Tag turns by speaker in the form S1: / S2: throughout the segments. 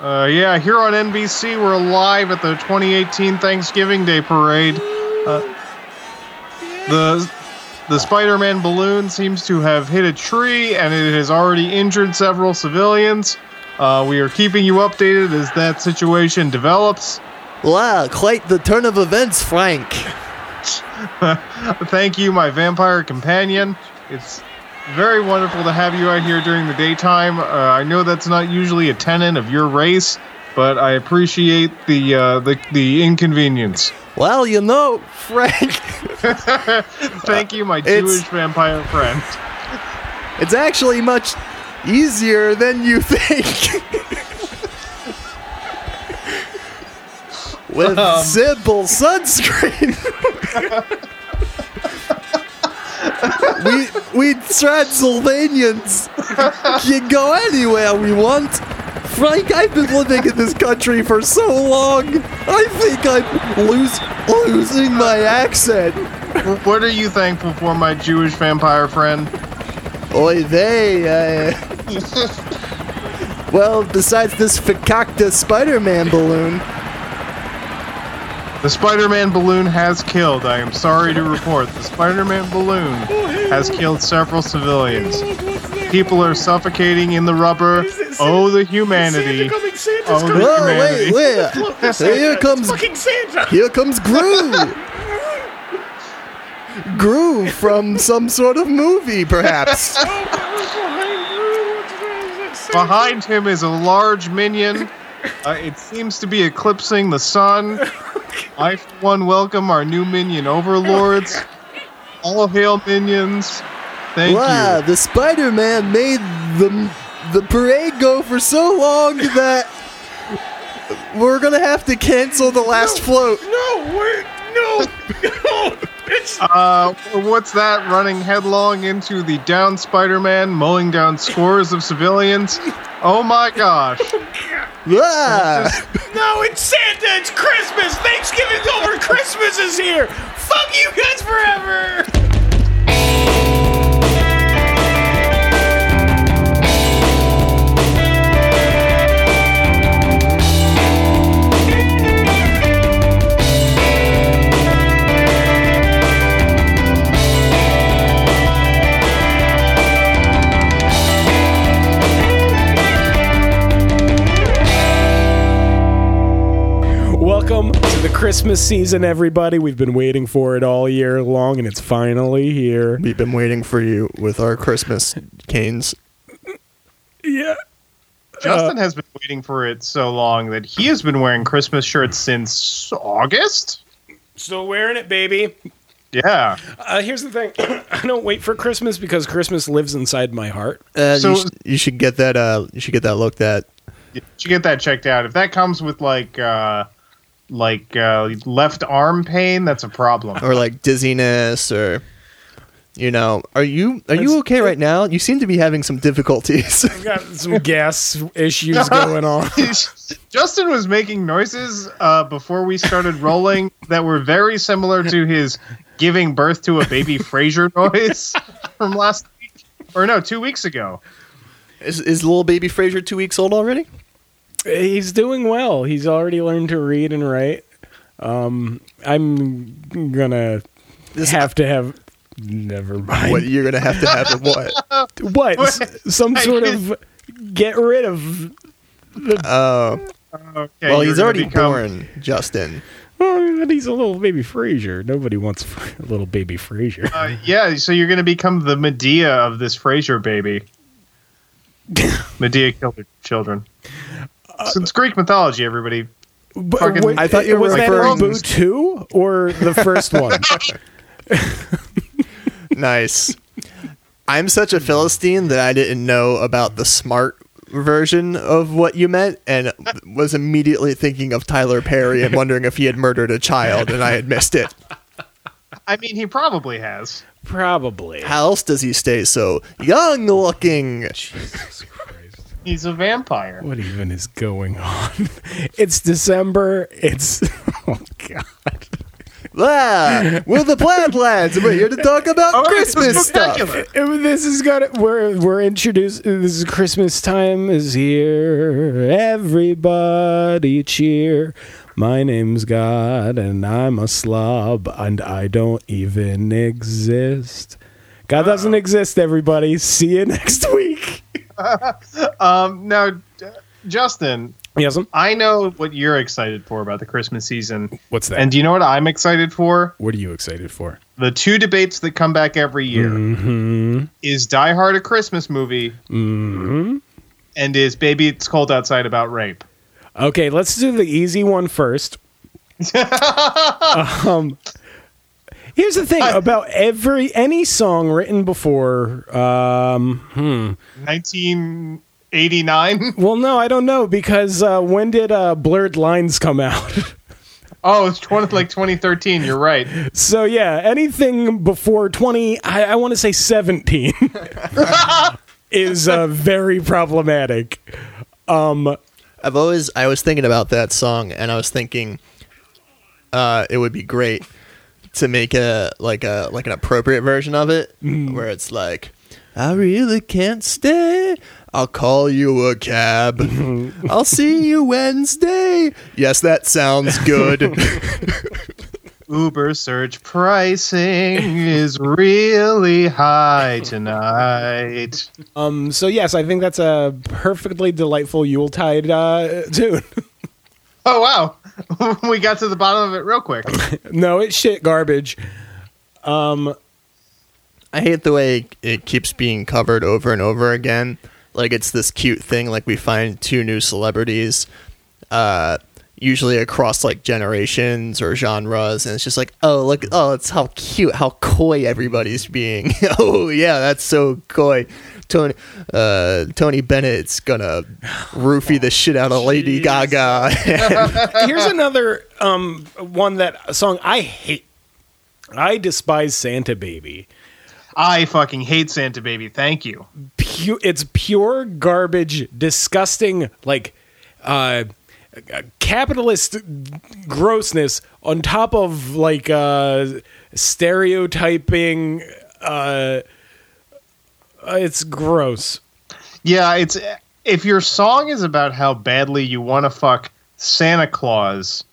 S1: Uh, yeah, here on NBC, we're live at the 2018 Thanksgiving Day Parade. Uh, the the Spider-Man balloon seems to have hit a tree, and it has already injured several civilians. Uh, we are keeping you updated as that situation develops.
S2: Wow, quite the turn of events, Frank.
S1: Thank you, my vampire companion. It's very wonderful to have you out here during the daytime. Uh, I know that's not usually a tenet of your race, but I appreciate the uh, the, the inconvenience.
S2: Well, you know, Frank,
S1: Thank you, my
S2: It's-
S1: Jewish vampire friend.
S2: it's actually much easier than you think. With
S1: Um.
S2: simple sunscreen. we we Transylvanians can go anywhere we want. Frank, I've been living in this country for so long. I think I'm lose, losing my accent.
S1: What are you thankful for, my Jewish vampire friend?
S2: Oy they. Uh, well, besides this fakakta Spider-Man balloon,
S1: The Spider-Man balloon has killed. I am sorry to report. The Spider-Man balloon has killed several civilians. People are suffocating in the rubber. Oh, the humanity.
S3: Santa coming, oh, Santa's
S1: Oh,
S3: coming.
S1: the
S2: oh wait, wait,
S3: Look,
S2: here comes
S3: fucking Santa.
S2: here comes Gru. Gru from some sort of movie, perhaps.
S1: Behind him is a large minion. Uh, it seems to be eclipsing the sun. I, for one, welcome our new minion overlords. All hail minions. Thank
S2: wow,
S1: you.
S2: the Spider-Man made the the parade go for so long that we're gonna have to cancel the last float.
S3: No, wait, no, no.
S1: Uh, what's that? Running headlong into the down Spider-Man, mowing down scores of civilians. Oh my gosh!
S2: Ah,
S3: no, it's Santa. It's Christmas. Thanksgiving's over. Christmas is here. Fuck you guys forever. Christmas season, everybody. We've been waiting for it all year long, and it's finally here.
S2: we've been waiting for you with our Christmas canes.
S3: Yeah.
S1: Justin has been waiting for it so long that he has been wearing Christmas shirts since August.
S3: Still wearing it, baby.
S1: Yeah.
S3: Uh, here's the thing I don't wait for Christmas because Christmas lives inside my heart.
S2: Uh,
S1: So-
S2: you, should, you should get that. Uh, you should get that looked at.
S1: You should get that checked out. If that comes with like uh like uh left arm pain, that's a problem.
S2: or like dizziness or you know are you are you
S3: It's-
S2: okay right now you seem to be having some difficulties
S3: I've got some gas issues going on.
S1: Justin was making noises uh before we started rolling that were very similar to his giving birth to a baby Frasier noise from last week. Or no, two weeks ago.
S2: is, is little baby frasier two weeks old already
S3: He's doing well. He's already learned to read and write. Um, I'm gonna
S2: This-
S3: have to have. Never mind.
S2: what you're gonna have to have a what
S3: What? S- Some sort of get rid of.
S2: oh
S1: Okay,
S2: well he's already
S1: become-
S2: born justin
S3: but he's a little baby Frasier. Nobody wants a little baby Frasier.
S1: Uh, yeah, so you're gonna become the Medea of this Frasier baby. Medea killed her children. So it's Greek mythology, everybody.
S3: But
S1: fucking-
S3: wait,
S2: I thought you were
S3: was that in
S1: referring-
S3: Boo two or the first one?
S2: nice i'm such a philistine that i didn't know about the smart version of what you meant and was immediately thinking of tyler perry and wondering if he had murdered a child and i had missed it
S1: I mean, he probably has.
S3: Probably.
S2: how else does he stay so young looking
S3: Jesus Christ.
S1: He's a vampire.
S3: What even is going on? It's December. It's oh god.
S2: Ah, we're the Plaidlands, and we're here to talk about
S1: Oh,
S2: Christmas stuff.
S3: This is gonna we're we're introduced. This is Christmas time is here. Everybody cheer. My name's God, and I'm a slob, and I don't even exist. God doesn't exist. Everybody, see you next week.
S1: Um, now, Justin,
S3: Yes,
S1: I know what you're excited for about the Christmas season.
S3: what's that?
S1: And do you know what I'm excited for?
S3: what are you excited for?
S1: The two debates that come back every year.
S3: Mm-hmm.
S1: Is Die Hard a Christmas movie?
S3: Mm-hmm.
S1: And is Baby It's Cold Outside about rape?
S3: Okay, let's do the easy one first. um, here's the thing about every any song written before. Um, hmm.
S1: 1989?
S3: Well, no, I don't know because uh, when did uh, Blurred Lines come out?
S1: Oh, it's 20, like 2013. You're right.
S3: so yeah, anything before twenty, I, I want to say seventeen, is uh, very problematic. Um,
S2: I've always I was thinking about that song, and I was thinking, uh, it would be great to make a like a like an appropriate version of it, where it's like, I really can't stay. I'll call you a cab. I'll see you Wednesday. Yes, that sounds good.
S1: Uber surge pricing is really high tonight.
S3: um, so yes, I think that's a perfectly delightful Yuletide uh, tune.
S1: Oh, wow. we got to the bottom of it real quick.
S3: no, it's shit garbage. Um,
S2: I hate the way it keeps being covered over and over again. Like it's this cute thing. Like we find two new celebrities, uh, usually across like generations or genres, and it's just like, oh look, oh it's how cute, how coy everybody's being. oh yeah, that's so coy. Tony, uh, Tony Bennett's gonna roofie the shit out of Lady Gaga.
S3: Here's another um one that song I hate. I despise Santa Baby.
S1: I fucking hate Santa Baby. Thank you.
S3: Pu- it's pure garbage, disgusting, like uh capitalist grossness on top of like uh stereotyping uh uh, it's gross.
S1: Yeah, it's if your song is about how badly you want to fuck Santa Claus,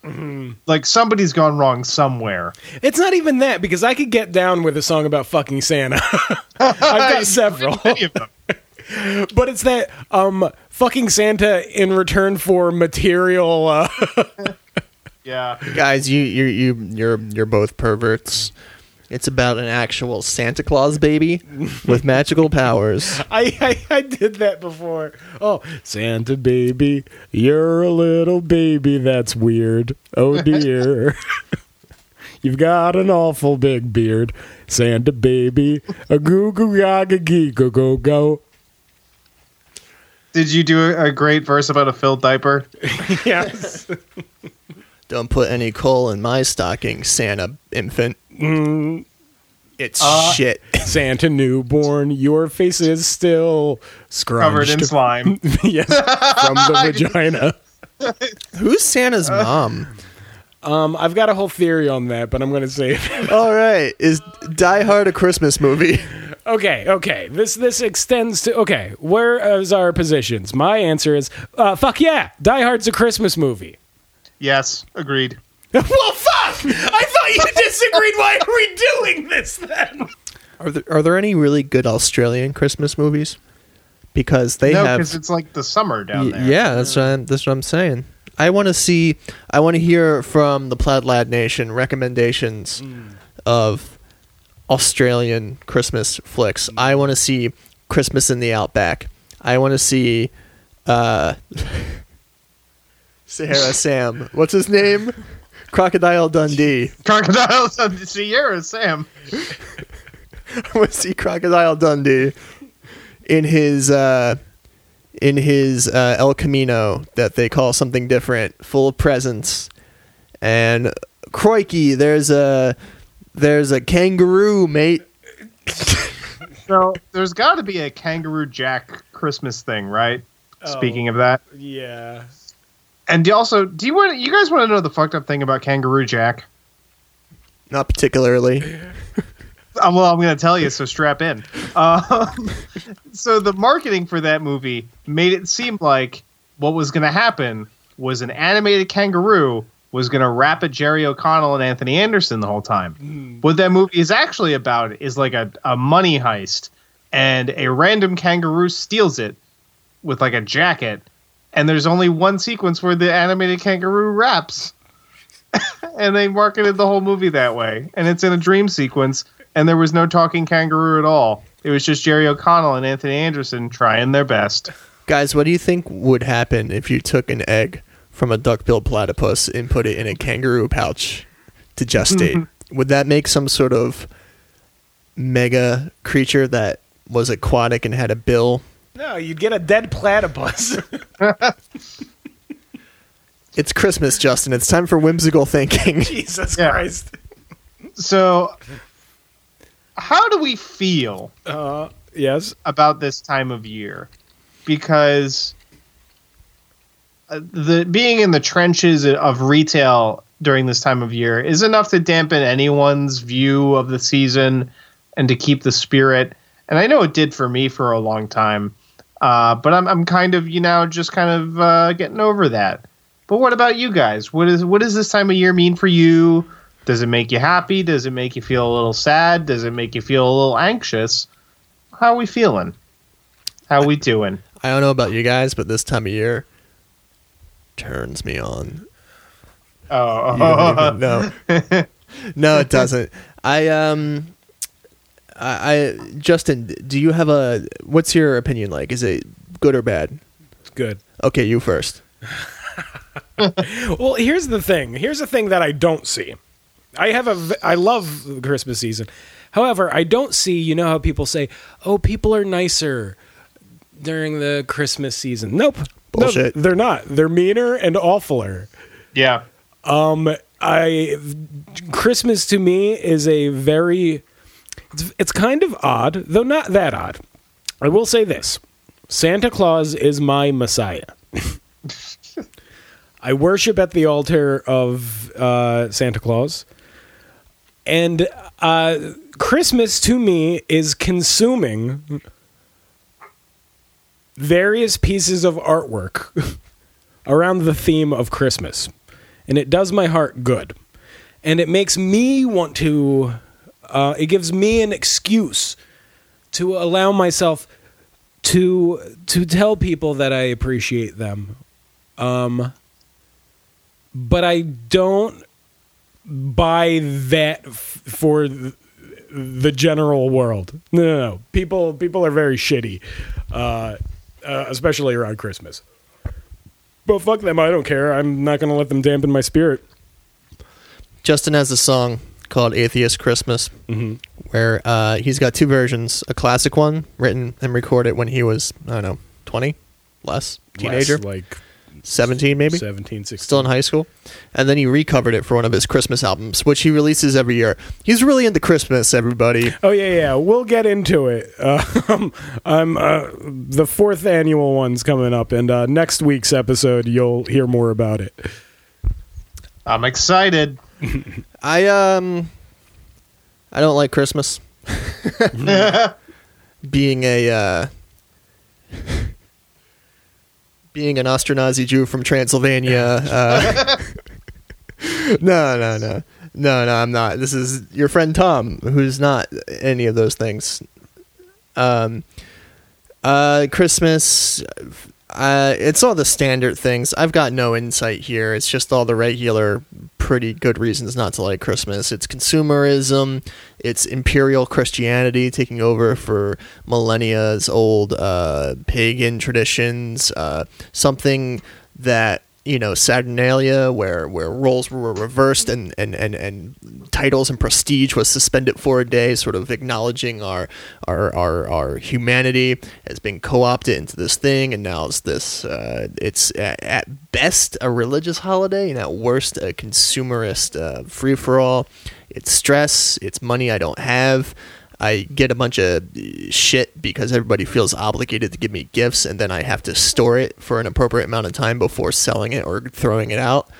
S1: like somebody's gone wrong somewhere.
S3: It's not even that because I could get down with a song about fucking Santa. I've got several.
S1: Many of them.
S3: But it's that um fucking Santa in return for material uh
S1: Yeah.
S2: Guys, you you you you're you're both perverts. It's about an actual Santa Claus baby with magical powers.
S3: I, I I did that before. Oh, Santa baby, you're a little baby that's weird. Oh dear. You've got an awful big beard. Santa baby, a goo goo gaga gee go go go.
S1: Did you do a, a great verse about a filled diaper?
S3: Yes.
S2: Don't put any coal in my stocking, Santa infant. It's
S1: Uh,
S2: shit.
S3: Santa newborn, your face is still scrunched.
S1: Covered in slime.
S3: yes, from the vagina.
S2: Who's Santa's mom?
S3: Um, I've got a whole theory on that, but I'm going to save it.
S2: All right, is Die Hard a Christmas movie?
S3: Okay, okay. This this extends to okay. Where is our positions? My answer is uh, fuck yeah. Die Hard's a Christmas movie.
S1: Yes, agreed.
S3: well, fuck! I thought you disagreed. Why are we doing this then?
S2: Are there are there any really good Australian Christmas movies? Because they
S1: no,
S2: have
S1: because it's like the summer down
S2: Y-
S1: there.
S2: Yeah, that's what I'm, that's what I'm saying. I want to see. I want to hear from the Plaid Lad Nation recommendations of Australian Christmas flicks. I want to see Christmas in the Outback. I want to see uh, Sahara Sam. What's his name? Crocodile Dundee.
S1: Crocodiles of the Sierra, Sam.
S2: I want to see Crocodile Dundee in his uh, in his uh, El Camino that they call something different, full of presents. And crikey, there's a there's a kangaroo, mate.
S1: So there's got to be a Kangaroo Jack Christmas thing, right? Speaking of that,
S3: Yeah.
S1: And do also, do you want you guys want to know the fucked up thing about Kangaroo Jack?
S2: Not particularly.
S1: Uh, well, I'm going to tell you, so strap in. Um, so the marketing for that movie made it seem like what was going to happen was an animated kangaroo was going to rap at Jerry O'Connell and Anthony Anderson the whole time. What that movie is actually about is like a, a money heist, and a random kangaroo steals it with like a jacket, and there's only one sequence where the animated kangaroo raps. and they marketed the whole movie that way. And it's in a dream sequence, and there was no talking kangaroo at all. It was just Jerry O'Connell and Anthony Anderson trying their best.
S2: Guys, what do you think would happen if you took an egg from a duck-billed platypus and put it in a kangaroo pouch to gestate? would that make some sort of mega creature that was aquatic and had a bill?
S3: No, you'd get a dead platypus.
S2: It's Christmas, Justin. It's time for whimsical thinking.
S3: Jesus
S1: Yeah.
S3: Christ.
S1: So, how do we feel
S3: Uh, yes.
S1: about this time of year? Because uh, the being in the trenches of retail during this time of year is enough to dampen anyone's view of the season and to keep the spirit. And I know it did for me for a long time, uh, but I'm I'm kind of you know just kind of uh, getting over that. But what about you guys? What is what does this time of year mean for you? Does it make you happy? Does it make you feel a little sad? Does it make you feel a little anxious? How are we feeling? How are we doing?
S2: I don't know about you guys, but this time of year turns me on.
S1: Oh,
S2: You don't even no, it doesn't. I um, I, I Justin, do you have a? What's your opinion like? Is it good or bad?
S3: It's good.
S2: Okay, you first.
S3: Well, here's the thing. Here's the thing that I don't see. I have a I love the Christmas season. However, I don't see. You know how people say, "Oh, people are nicer during the Christmas season." Nope.
S2: Bullshit.
S3: No, they're not. They're meaner and awfuler.
S1: yeah.
S3: Um I Christmas to me is a very it's, it's kind of odd, though not that odd. I will say this. Santa Claus is my messiah. I worship at the altar of uh, Santa Claus. And uh, Christmas to me is consuming various pieces of artwork around the theme of Christmas. And it does my heart good. And it makes me want to, uh, it gives me an excuse to allow myself to to tell people that I appreciate them. Um, but I don't buy that f- for th- the general world. No, no, no. People people are very shitty, uh, uh, especially around Christmas. But fuck them, I don't care. I'm not going to let them dampen my spirit.
S2: Justin has a song called "Atheist Christmas," where uh, he's got two versions: a classic one written and recorded when he was I don't know twenty, less teenager,
S3: Less, like
S2: seventeen maybe,
S3: 17, 16.
S2: still in high school, and then he recovered it for one of his Christmas albums, which he releases every year. He's really into Christmas, everybody.
S3: Oh yeah, yeah. We'll get into it. Um, I'm uh, the fourth annual one's coming up, and uh, next week's episode you'll hear more about it.
S1: I'm excited.
S2: I um, I don't like Christmas. being a uh, being an Ashkenazi Jew from Transylvania. Uh, no, no, no, no, no. I'm not. This is your friend Tom, who's not any of those things. Um, uh, Christmas. Uh, it's all the standard things. I've got no insight here. It's just all the regular, pretty good reasons not to like Christmas. It's consumerism. It's imperial Christianity taking over for millennia's old uh, pagan traditions. Uh, something that you know Saturnalia, where where roles were reversed and and and and titles and prestige was suspended for a day, sort of acknowledging our our our, our humanity has been co-opted into this thing, and now it's this. Uh, it's at, at best a religious holiday, and at worst a consumerist uh, free for all. It's stress. It's money I don't have. I get a bunch of uh, shit because everybody feels obligated to give me gifts, and then I have to store it for an appropriate amount of time before selling it or throwing it out.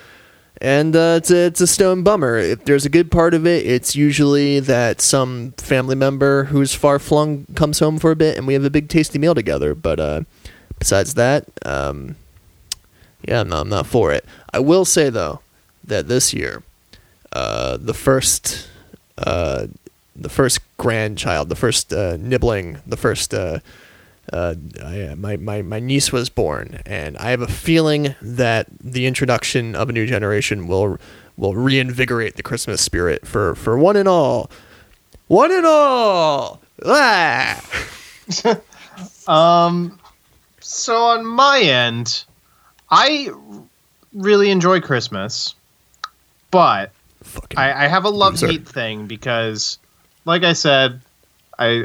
S2: And uh, it's, a, it's a stone bummer. If there's a good part of it, it's usually that some family member who's far flung comes home for a bit and we have a big tasty meal together. But uh, besides that, um, yeah, no, I'm not for it. I will say, though, that this year, uh, the first. The first grandchild, the first uh, nibbling, the first uh, uh, I, my, my, my niece was born, and I have a feeling that the introduction of a new generation will will reinvigorate the Christmas spirit for, for one and all. One and all! Ah!
S1: Um, so on my end, I really enjoy Christmas, but I, I have a love hate thing because, like I said, I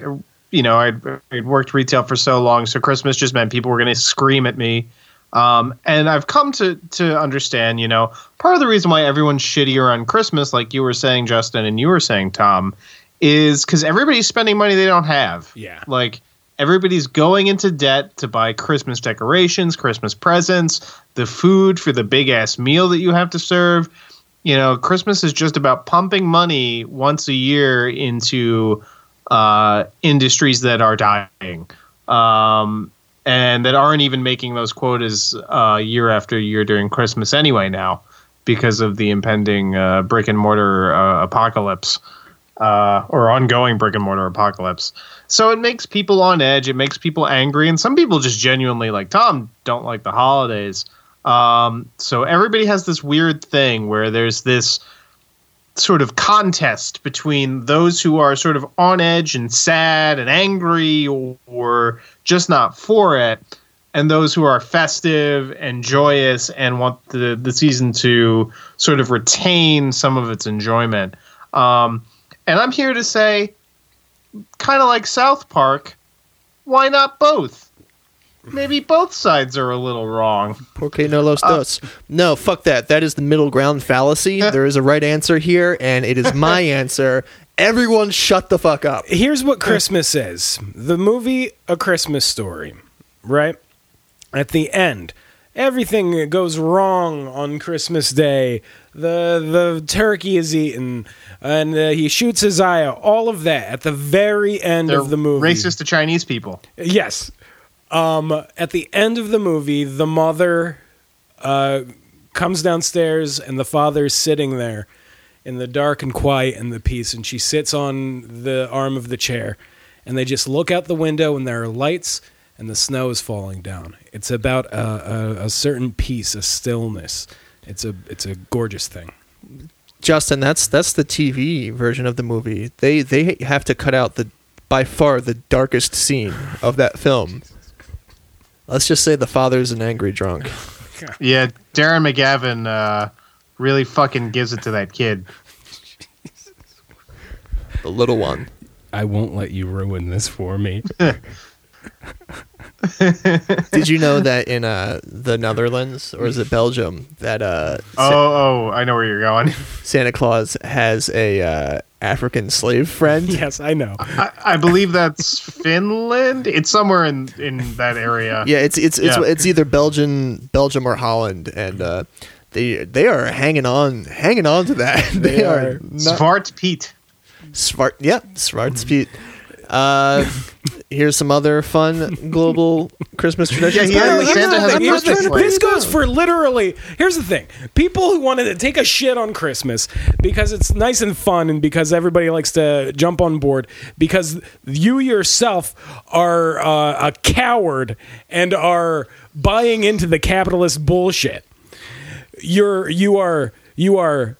S1: you know I'd, I'd worked retail for so long, so Christmas just meant people were going to scream at me. Um, and I've come to to understand, you know, part of the reason why everyone's shittier on Christmas, like you were saying, Justin, and you were saying, Tom, is because everybody's spending money they don't have.
S3: Yeah.
S1: Like everybody's going into debt to buy Christmas decorations, Christmas presents, the food for the big ass meal that you have to serve. You know, Christmas is just about pumping money once a year into uh, industries that are dying um, and that aren't even making those quotas uh, year after year during Christmas anyway now because of the impending uh, brick and mortar uh, apocalypse uh, or ongoing brick and mortar apocalypse. So it makes people on edge. It makes people angry, and some people just genuinely like Tom don't like the holidays. Um, so everybody has this weird thing where there's this sort of contest between those who are sort of on edge and sad and angry or, just not for it and those who are festive and joyous and want the, the season to sort of retain some of its enjoyment. Um, and I'm here to say, kind of like South Park, why not both? Maybe both sides are a little wrong.
S2: Porque no los dos. no, fuck that. That is the middle ground fallacy. there is a right answer here, and it is my answer. Everyone shut the fuck up.
S3: Here's what Christmas is the movie A Christmas Story, right? At the end, everything goes wrong on Christmas Day. The the turkey is eaten, and uh, he shoots his eye out. All of that at the very end
S1: They're
S3: of the movie.
S1: racist to Chinese people.
S3: Yes. Um, at the end of the movie, the mother uh, comes downstairs, and the father's sitting there in the dark and quiet and the peace, and she sits on the arm of the chair, and they just look out the window, and there are lights, and the snow is falling down. It's about a, a, a certain peace, a stillness. It's a it's a gorgeous thing.
S2: Justin, that's that's the TV version of the movie. They they have to cut out the by far the darkest scene of that film. Let's just say the father's an angry drunk.
S1: Yeah, Darren McGavin uh, really fucking gives it to that kid.
S2: The little one.
S3: I won't let you ruin this for me.
S2: Did you know that in uh, the Netherlands or is it Belgium that uh,
S1: Oh,
S2: Sa-
S1: oh, I know where you're going.
S2: Santa Claus has a uh, African slave friend?
S3: yes, I know.
S1: I, I believe that's Finland. It's somewhere in in that area.
S2: Yeah, it's it's it's,
S1: Yeah.
S2: it's either Belgium, Belgium or Holland, and uh, they they are hanging on, hanging on to that. They,
S3: They
S2: are,
S3: are.
S2: not
S1: Svart Pete.
S2: smart. Yeah, smart speed. Uh, here's some other fun global Christmas traditions.
S1: Yeah, Yeah, Santa has a Christmas.
S3: This goes for literally. Here's the thing: people who wanted to take a shit on Christmas because it's nice and fun, and because everybody likes to jump on board, because you yourself are uh, a coward and are buying into the capitalist bullshit. You're you are you are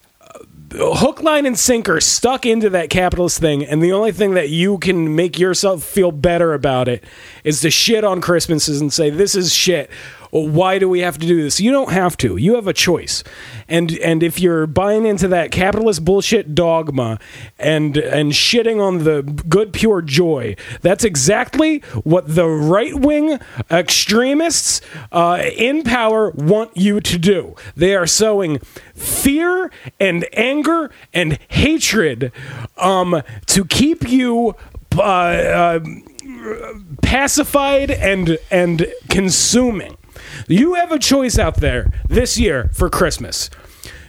S3: hook, line, and sinker stuck into that capitalist thing, and the only thing that you can make yourself feel better about it is to shit on Christmases and say this is shit. Well, why do we have to do this? You don't have to. You have a choice, and and if you're buying into that capitalist bullshit dogma and and shitting on the good pure joy, that's exactly what the right wing extremists uh, in power want you to do. They are sowing fear and anger and hatred um, to keep you. Uh, uh, pacified and and consuming. You have a choice out there this year for Christmas.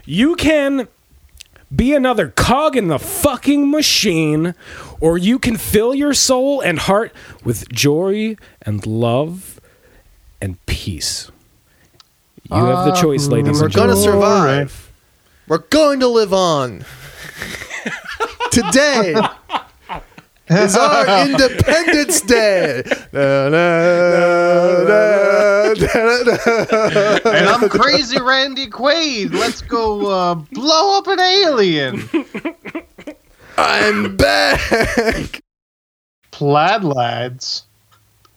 S3: You can be another cog in the fucking machine, or you can fill your soul and heart with joy and love and peace. You have the choice, ah, ladies and gentlemen.
S2: We're
S3: and
S2: gonna
S3: gentlemen.
S2: survive. We're going to live on. Today is our Independence Day. Da, da, da, da, da.
S1: And I'm crazy Randy Quaid. Let's go uh, blow up an alien.
S2: I'm back.
S1: Plaid lads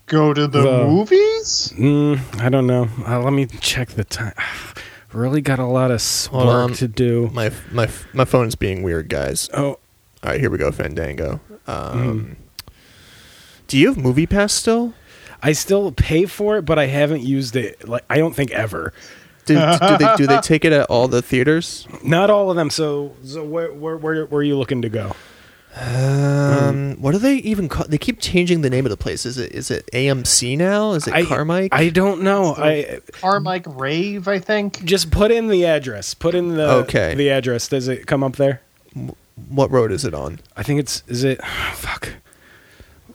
S1: go to the,
S3: The-
S1: movies?
S3: Mm, I don't know. Uh, let me check the time. Really got a lot of s- work to do.
S2: My my my phone's being weird, guys.
S3: Oh,
S2: All right, here we go, Fandango. Um, Do you have Movie Pass still?
S3: I still pay for it, but I haven't used it. Like I don't think ever.
S2: Do, do they do they take it at all the theaters?
S3: Not all of them. So, so where, where, where, where are you looking to go?
S2: Um, what do they even call? They keep changing the name of the place. Is it is it AMC now? Is it
S3: I,
S2: Carmike?
S3: I don't know. I
S1: Carmike Rave, I think.
S3: just put in the address. Put in the
S2: Okay.
S3: the address. Does it come up there?
S2: What road is it on?
S3: I think it's is it fuck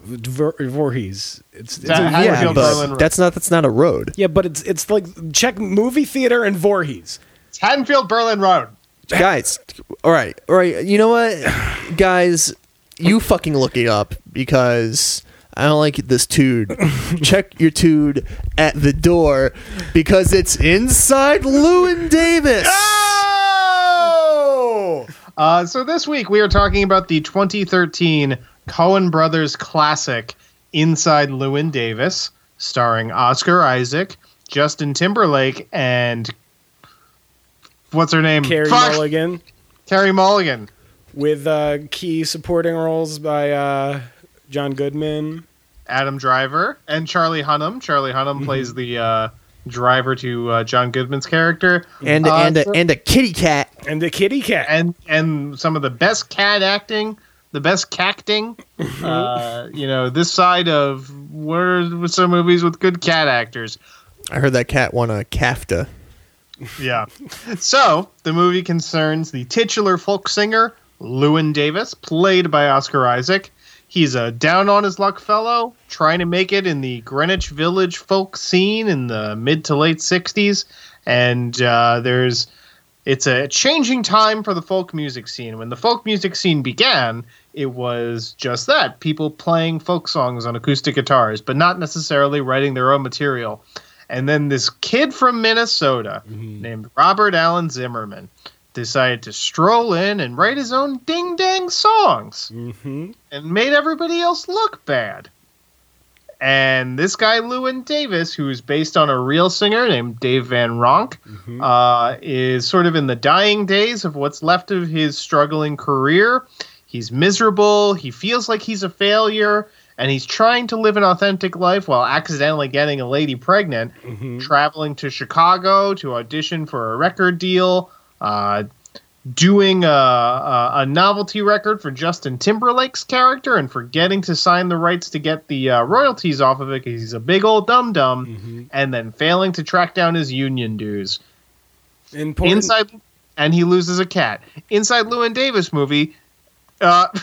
S3: Vor- Voorhees. It's, it's
S1: That-
S3: a-
S1: Hatfield
S2: yeah, but that's not that's not a road,
S3: yeah, but it's it's like check movie theater and Voorhees.
S1: It's Haddonfield Berlin Road.
S2: guys. All right, all right. You know what, guys? You fucking look it up because. I don't like this dude. Check your dude at the door because it's inside Llewyn Davis.
S1: Uh, so this week we are talking about the 2013 Coen Brothers classic Inside Llewyn Davis, starring Oscar Isaac, Justin Timberlake, and what's her name?
S3: Carey
S1: Fuck!
S3: Mulligan
S1: Carey Mulligan.
S3: with uh, key supporting roles by uh, John Goodman.
S1: Adam Driver and Charlie Hunnam. Charlie Hunnam plays the uh, driver to uh, John Goodman's character,
S2: and
S1: Uh,
S2: and a,
S1: so-
S2: and a kitty cat.
S3: And the kitty cat.
S1: and and some of the best cat acting, the best cacting. uh, you know, this side of where were some movies with good cat actors.
S2: I heard that cat won a CAFTA.
S1: Yeah. So the movie concerns the titular folk singer Llewyn Davis, played by Oscar Isaac. He's a down on his luck fellow, trying to make it in the Greenwich Village folk scene in the mid to late '60s, and uh, there's it's a changing time for the folk music scene. When the folk music scene began, it was just that people playing folk songs on acoustic guitars, but not necessarily writing their own material. And then this kid from Minnesota named Robert Allen Zimmerman decided to stroll in and write his own ding dang songs
S3: hmm
S1: and made everybody else look bad. And this guy, Llewyn Davis, who is based on a real singer named Dave Van Ronk, uh, is sort of in the dying days of what's left of his struggling career. He's miserable. He feels like he's a failure. And he's trying to live an authentic life while accidentally getting a lady pregnant, traveling to Chicago to audition for a record deal, uh, doing a, a, a novelty record for Justin Timberlake's character and forgetting to sign the rights to get the uh, royalties off of it because he's a big old dum dum, and then failing to track down his union dues.
S3: Important.
S1: Inside, and he loses a cat. Inside Llewyn Davis movie. Uh,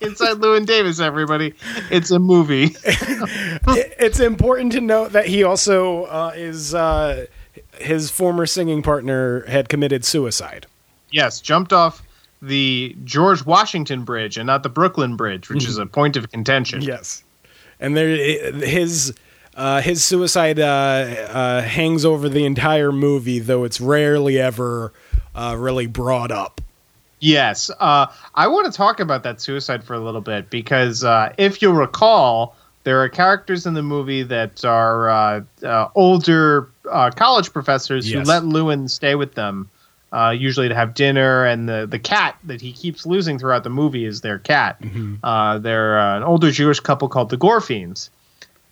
S1: Inside Llewyn Davis, everybody. It's a movie.
S3: It's important to note that he also uh, is uh, his former singing partner had committed suicide.
S1: Yes, jumped off the George Washington Bridge and not the Brooklyn Bridge, which is a point of contention.
S3: Yes, and there his uh, his suicide uh, uh, hangs over the entire movie, though it's rarely ever uh, really brought up.
S1: Yes, uh, I want to talk about that suicide for a little bit because uh, if you'll recall, there are characters in the movie that are uh, uh, older uh, college professors
S3: Yes.
S1: who let Llewyn stay with them, uh, usually to have dinner. And the the cat that he keeps losing throughout the movie is their cat. Uh, they're uh, an older Jewish couple called the Gorfeins.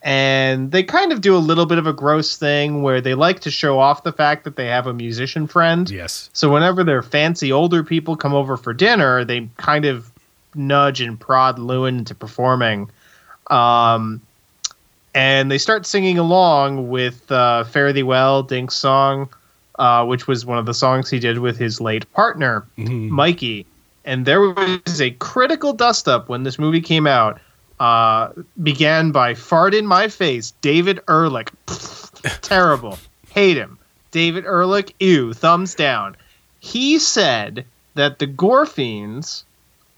S1: And they kind of do a little bit of a gross thing where they like to show off the fact that they have a musician friend.
S3: Yes,
S1: So whenever their fancy older people come over for dinner, they kind of nudge and prod Llewyn into performing. Um, and they start singing along with uh, Fare Thee Well, Dink's song. uh, which was one of the songs he did with his late partner, Mikey. And there was a critical dust up when this movie came out. Uh, began by fart in my face, David Ehrlich. Terrible. Hate him. David Ehrlich, ew, thumbs down. He said that the Gorfeins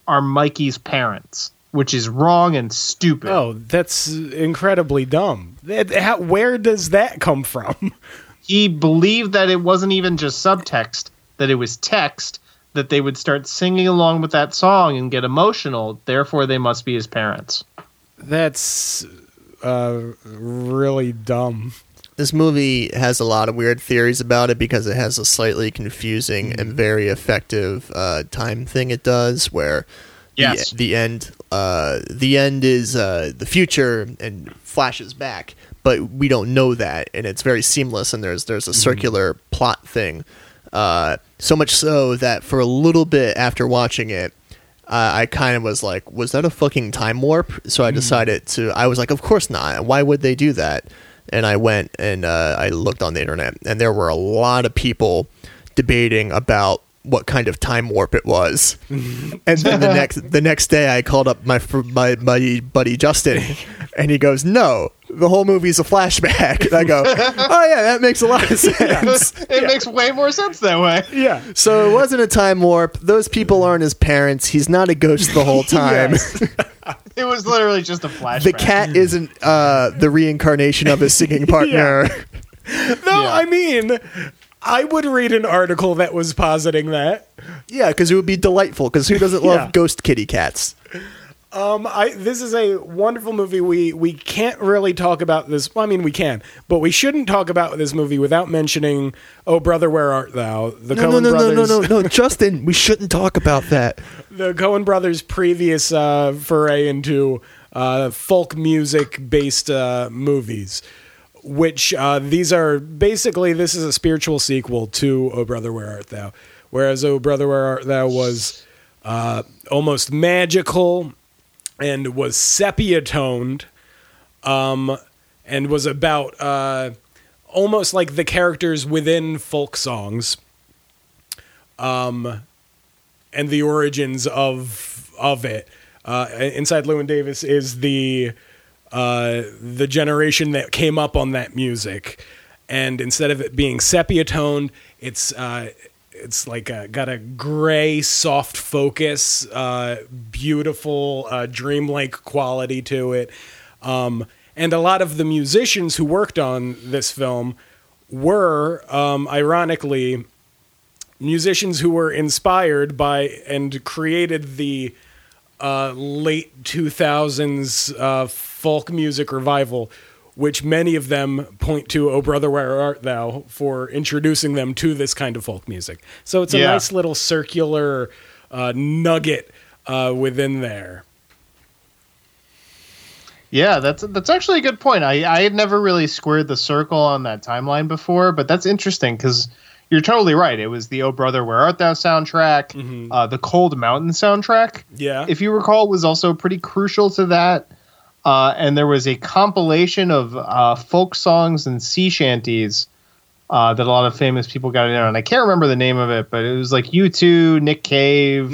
S1: are Mikey's parents, which is wrong and stupid.
S3: Oh, that's incredibly dumb. How- where does that come from?
S1: he believed that it wasn't even just subtext, that it was text, that they would start singing along with that song and get emotional, therefore they must be his parents.
S3: That's uh, really dumb.
S2: This movie has a lot of weird theories about it because it has a slightly confusing and very effective uh, time thing it does, where
S1: Yes.
S2: the, the end uh, the end is uh, the future and flashes back, but we don't know that, and it's very seamless. And there's there's a circular plot thing, uh, so much so that for a little bit after watching it. Uh, I kind of was like, was that a fucking time warp? So I decided to. I was like, of course not. Why would they do that? And I went and uh, I looked on the internet, and there were a lot of people debating about what kind of time warp it was. and then the next the next day, I called up my my buddy buddy Justin, and he goes, "No, the whole movie's a flashback." And I go, "Oh yeah, that makes a lot of sense."
S1: it makes way more sense that way.
S3: Yeah.
S2: So it wasn't a time warp. Those people aren't his parents. He's not a ghost the whole time.
S1: It was literally just a flashback.
S2: the cat isn't uh, the reincarnation of his singing partner.
S3: No,
S1: Yeah.
S3: I mean, I would read an article that was positing that.
S2: Yeah, because it would be delightful. Because who doesn't love
S3: Yeah.
S2: ghost kitty cats?
S3: Um, I this is a wonderful movie. We we can't really talk about this. Well, I mean, we can, but we shouldn't talk about this movie without mentioning "Oh Brother, Where Art Thou?" The
S2: No, no,
S3: Coen
S2: no, no,
S3: brothers.
S2: no, no, no, Justin. We shouldn't talk about that.
S3: the Coen brothers' previous uh, foray into uh, folk music based uh, movies, which uh, these are basically this is a spiritual sequel to "Oh Brother, Where Art Thou," whereas "Oh Brother, Where Art Thou" was uh, almost magical and was sepia toned, um, and was about uh, almost like the characters within folk songs and the origins of of it. Uh, Inside Llewyn Davis is the uh, the generation that came up on that music, and instead of it being sepia toned, it's uh, it's like a, got a gray, soft focus, uh, beautiful, uh, dreamlike quality to it. Um, and a lot of the musicians who worked on this film were, um, ironically, musicians who were inspired by and created the uh, late 2000s uh, folk music revival, which many of them point to "Oh Brother, Where Art Thou" for introducing them to this kind of folk music. So it's a
S1: Yeah.
S3: nice little circular uh, nugget uh, within there.
S1: Yeah, that's that's actually a good point. I, I had never really squared the circle on that timeline before, but that's interesting because you're totally right. It was the "Oh Brother, Where Art Thou" soundtrack, uh, the Cold Mountain soundtrack.
S3: Yeah.
S1: if you recall, was also pretty crucial to that. Uh, and there was a compilation of uh, folk songs and sea shanties uh, that a lot of famous people got in on. I can't remember the name of it, but it was like U2, Nick Cave,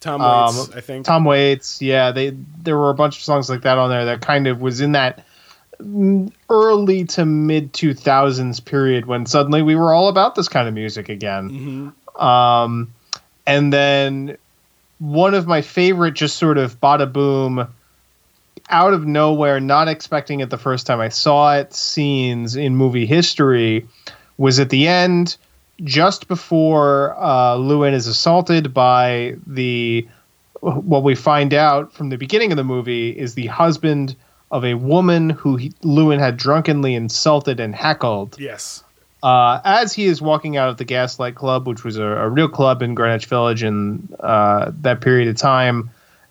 S3: Tom
S1: um,
S3: Waits, I think.
S1: Tom Waits. Yeah, they there were a bunch of songs like that on there that kind of was in that early to mid 2000s period when suddenly we were all about this kind of music again. Um, and then one of my favorite, just sort of bada boom, out of nowhere, not expecting it the first time I saw it, scenes in movie history was at the end, just before uh, Llewyn is assaulted by the what we find out from the beginning of the movie is the husband of a woman who he, Llewyn had drunkenly insulted and heckled
S3: yes.
S1: uh, as he is walking out of the Gaslight Club, which was a, a real club in Greenwich Village in uh, that period of time,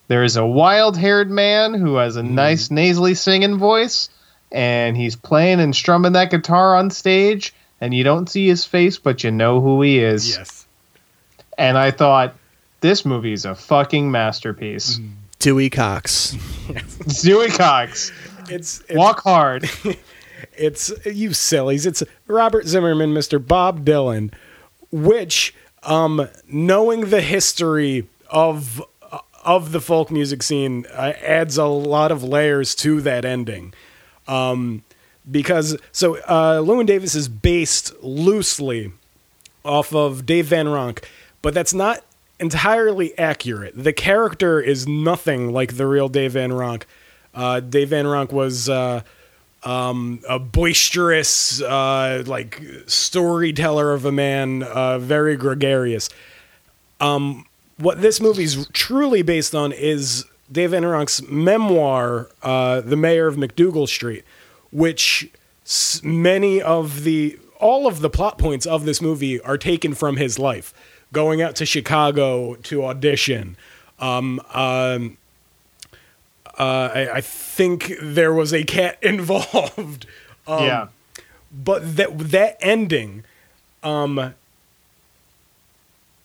S1: there is a wild haired man who has a nice nasally singing voice, and he's playing and strumming that guitar on stage, and you don't see his face, but you know who he is.
S3: Yes.
S1: And I thought, this movie is a fucking masterpiece.
S2: Dewey Cox.
S1: Dewey Cox,
S3: It's, it's
S1: walk hard.
S3: It's you sillies. It's Robert Zimmerman, Mr. Bob Dylan, which um knowing the history of of the folk music scene uh, adds a lot of layers to that ending. Um because so uh Llewyn Davis is based loosely off of Dave Van Ronk, but that's not entirely accurate. The character is nothing like the real Dave Van Ronk. Uh, Dave Van Ronk was uh, um, a boisterous, uh, like storyteller of a man, uh, very gregarious. Um, what this movie's truly based on is Dave Van Ronk's memoir, uh, "The Mayor of MacDougal Street," which many of the all of the plot points of this movie are taken from his life. Going out to Chicago to audition. Um, um, uh, I, I think there was a cat involved. Um,
S1: yeah.
S3: but that that ending um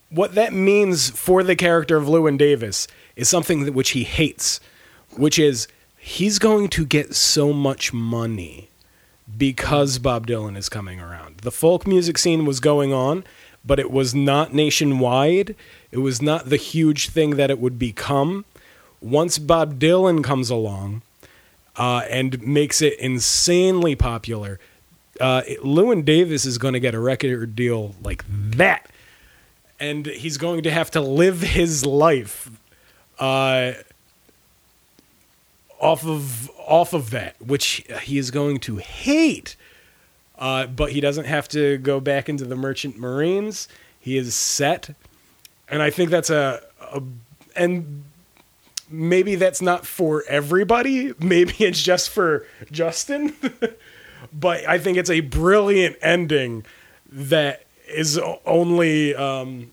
S3: what that means for the character of Llewyn Davis is something that which he hates which is he's going to get so much money because Bob Dylan is coming around. The folk music scene was going on, but it was not nationwide. It was not the huge thing that it would become. Once Bob Dylan comes along uh, and makes it insanely popular, uh, Llewyn Davis is going to get a record deal like that. And he's going to have to live his life uh, off of off of that, which he is going to hate. Uh, but he doesn't have to go back into the merchant marines. He is set, and I think that's a, a and maybe that's not for everybody. Maybe it's just for Justin. but I think it's a brilliant ending that is only um,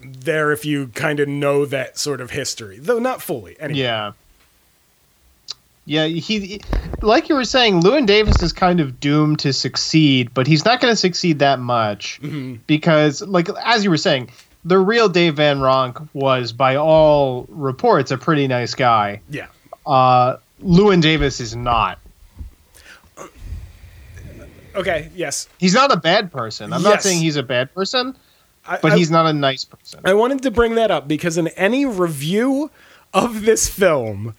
S3: there if you kind of know that sort of history, though not fully. Anyway.
S1: Yeah. Yeah, he like you were saying, Llewyn Davis is kind of doomed to succeed, but he's not going to succeed that much because, like as you were saying, the real Dave Van Ronk was, by all reports, a pretty nice guy.
S3: Yeah.
S1: Uh, Llewyn Davis is not.
S3: Okay. Yes.
S1: He's not a bad person. I'm not saying he's a bad person,
S3: I,
S1: but
S3: I-
S1: he's not a nice person.
S3: I wanted to bring that up because in any review of this film,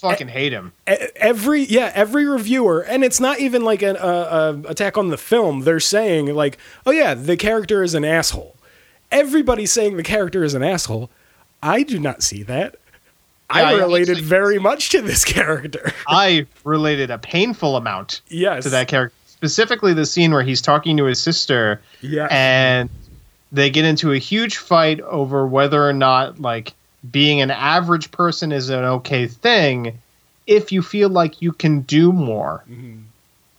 S1: fucking hate him.
S3: every yeah every reviewer and it's not even like an uh, uh, attack on the film. They're saying like oh yeah the character is an asshole. Everybody's saying the character is an asshole. I do not see that.
S1: Yeah,
S3: i related very much to this character.
S1: I related a painful amount
S3: yes.
S1: to that character, specifically the scene where he's talking to his sister
S3: yeah
S1: and they get into a huge fight over whether or not like being an average person is an okay thing if you feel like you can do more.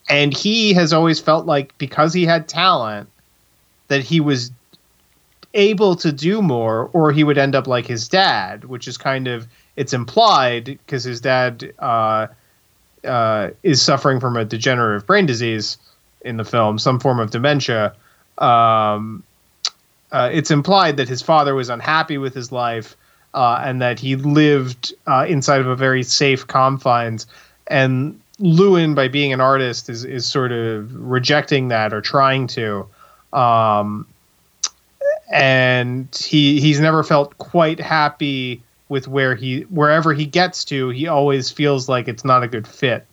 S1: And he has always felt like because he had talent that he was able to do more or he would end up like his dad which is kind of it's implied because his dad uh, uh, is suffering from a degenerative brain disease in the film some form of dementia. Um, uh, it's implied that his father was unhappy with his life uh, and that he lived uh, inside of a very safe confines. And Llewyn, by being an artist, is, is sort of rejecting that or trying to. Um, and he he's never felt quite happy with where he wherever he gets to. He always feels like it's not a good fit.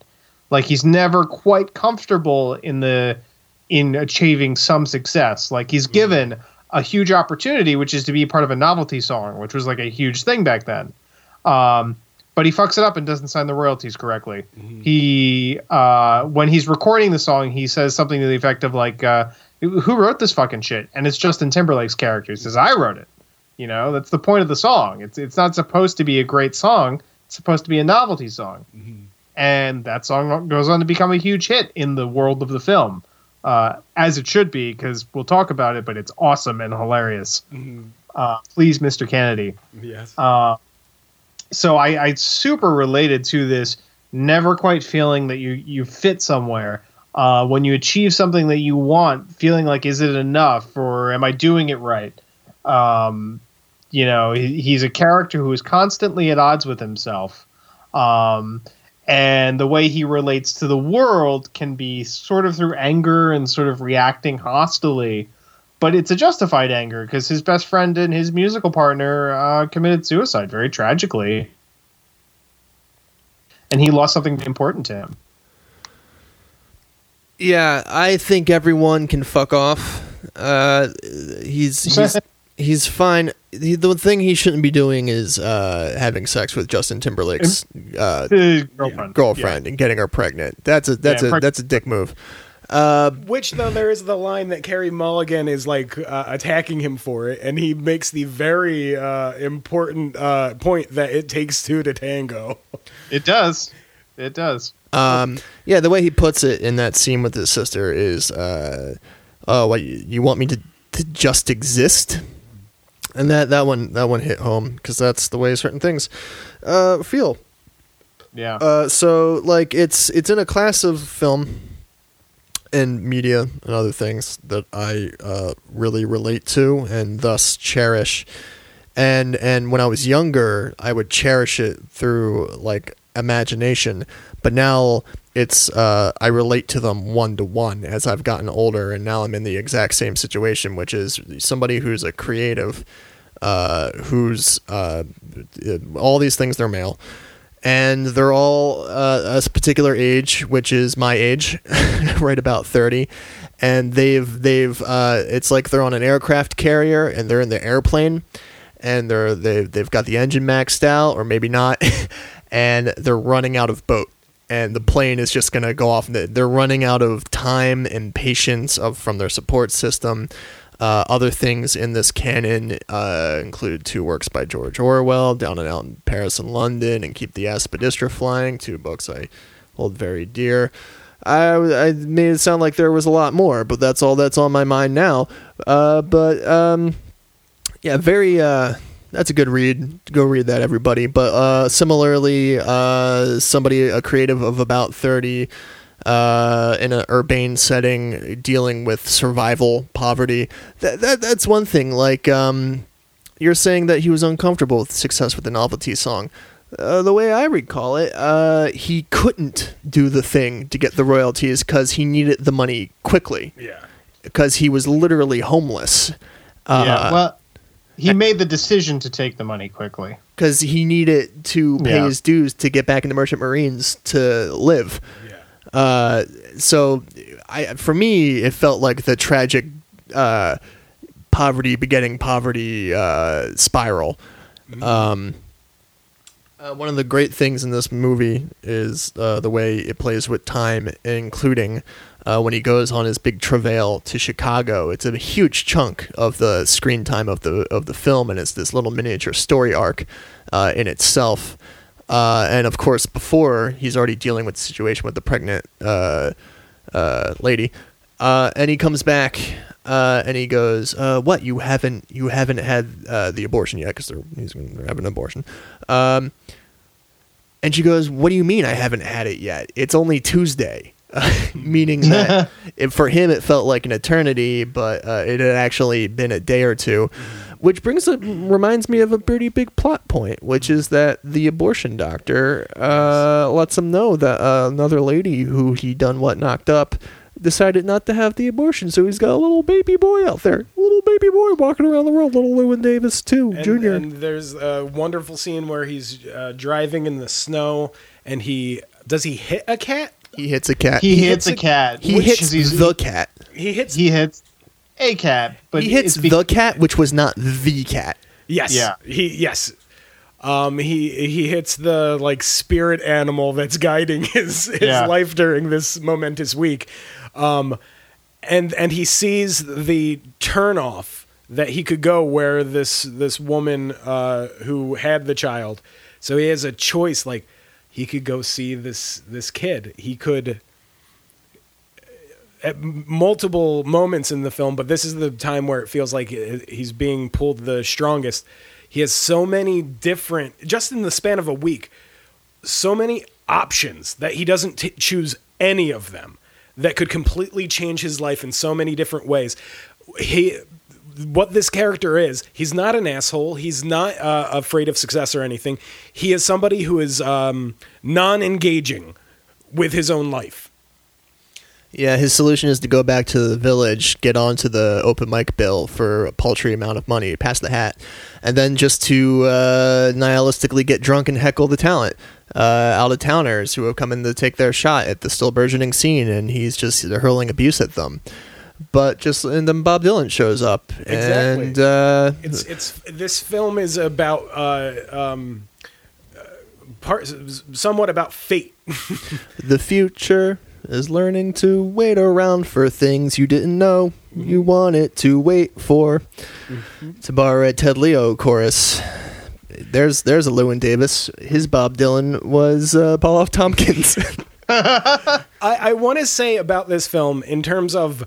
S1: Like he's never quite comfortable in the in achieving some success. Like he's given a huge opportunity, which is to be part of a novelty song, which was like a huge thing back then. Um, but he fucks it up and doesn't sign the royalties correctly. He uh, when he's recording the song, he says something to the effect of like, uh, "Who wrote this fucking shit?" And it's Justin Timberlake's character. He says, "I wrote it." You know, that's the point of the song. It's it's not supposed to be a great song. It's supposed to be a novelty song. And that song goes on to become a huge hit in the world of the film, uh, as it should be, because we'll talk about it. But it's awesome and hilarious. Uh, please, Mr. Kennedy.
S3: yes
S1: Uh, so I, I super related to this. Never quite feeling that you you fit somewhere. Uh, when you achieve something that you want, feeling like is it enough or am I doing it right? Um, you know, he, he's a character who is constantly at odds with himself, um, and the way he relates to the world can be sort of through anger and sort of reacting hostilely but it's a justified anger because his best friend and his musical partner uh, committed suicide very tragically. And he lost something important to him.
S2: Yeah, I think everyone can fuck off. Uh, he's he's he's fine. He, the thing he shouldn't be doing is uh, having sex with Justin Timberlake's uh,
S1: his girlfriend
S2: girlfriend and getting her pregnant. That's a that's
S1: Yeah,
S2: a
S1: preg-
S2: that's a dick move. Uh,
S3: Which though there is the line that Carey Mulligan is like uh, attacking him for it, and he makes the very uh, important uh, point that it takes two to tango.
S1: it does it does
S2: Um, yeah, the way he puts it in that scene with his sister is, uh, "Oh, what you, you want me to, to just exist?" And that that one that one hit home because that's the way certain things uh, feel.
S1: yeah
S2: Uh, so like it's it's in a class of film and media and other things that I uh, really relate to and thus cherish. And and when I was younger, I would cherish it through like imagination, but now it's uh, I relate to them one to one as I've gotten older, and now I'm in the exact same situation, which is somebody who's a creative, uh, who's uh, all these things they're male and they're all uh, a particular age, which is my age, right about thirty. And they've they've uh, it's like they're on an aircraft carrier and they're in the airplane, and they're they they've got the engine maxed out or maybe not, and they're running out of boat. And the plane is just gonna go off. They're running out of time and patience of from their support system. Uh, other things in this canon uh, include two works by George Orwell, Down and Out in Paris and London, and Keep the Aspidistra Flying, two books I hold very dear. I, I made it sound like there was a lot more, but that's all that's on my mind now. Uh, but um, yeah, very. That's a good read. Go read that, everybody. But uh, similarly, uh, somebody a creative of about thirty uh, in an urbane setting, dealing with survival, poverty. That, that that's one thing. Like um, you're saying that he was uncomfortable with success with the novelty song. Uh, the way I recall it, uh, he couldn't do the thing to get the royalties because he needed the money quickly.
S3: Yeah.
S2: Because he was literally homeless. Uh,
S1: yeah well he made the decision to take the money quickly
S2: because he needed to pay
S1: Yeah.
S2: his dues to get back into merchant marines to live.
S3: Yeah.
S2: Uh, so, I for me, it felt like the tragic uh, poverty begetting poverty uh, spiral. Um, uh, one of the great things in this movie is uh, the way it plays with time, including uh, when he goes on his big travail to Chicago. It's a huge chunk of the screen time of the of the film, and it's this little miniature story arc uh, in itself. Uh, and of course, before he's already dealing with the situation with the pregnant uh, uh, lady, uh, and he comes back and he goes, "What? You haven't you haven't had the abortion yet? Because he's going to have an abortion." Um, and she goes, "What do you mean I haven't had it yet? It's only Tuesday." Meaning that it, for him it felt like an eternity, but uh, it had actually been a day or two. Which brings up, reminds me of a pretty big plot point, which is that the abortion doctor uh, lets him know that uh, another lady who he done what knocked up decided not to have the abortion, so he's got a little baby boy out there, a little baby boy walking around the world, little Llewyn Davis too,
S3: And,
S2: Junior.
S3: and there's a wonderful scene where he's uh, driving in the snow, and he does he hit a cat?
S2: He hits a cat.
S1: he,
S3: He
S1: hits,
S3: hits
S1: a cat
S2: He
S1: which
S2: hits
S1: is- he's-
S2: the cat.
S3: He hits.
S1: he hits a cat but
S2: he hits
S1: it's be-
S2: the cat, which was not the cat.
S3: yes.
S1: Yeah.
S3: He yes. Um, he he hits the like spirit animal that's guiding his his
S1: Yeah.
S3: life during this momentous week, um, and and he sees the turnoff that he could go where this this woman uh, who had the child, so he has a choice. Like he could go see this this kid. He could at multiple moments in the film, but this is the time where it feels like he's being pulled the strongest. He has so many different, just in the span of a week, so many options that he doesn't t- choose any of them that could completely change his life in so many different ways. He what this character is. He's not an asshole. He's not uh, afraid of success or anything. He is somebody who is um, non-engaging with his own life.
S2: Yeah, his solution is to go back to the village, get onto the open mic bill for a paltry amount of money, pass the hat, and then just to uh, nihilistically get drunk and heckle the talent, uh, out of towners who have come in to take their shot at the still burgeoning scene, and he's just hurling abuse at them. But just and then Bob Dylan shows up,
S3: Exactly.
S2: and uh,
S3: It's it's this film is about uh, um, uh, part somewhat about fate.
S2: the future is learning to wait around for things you didn't know you wanted to wait for. To borrow a Ted Leo chorus, there's there's a Llewyn Davis. His Bob Dylan was uh, Paul F. Tompkins.
S3: I, I want to say about this film in terms of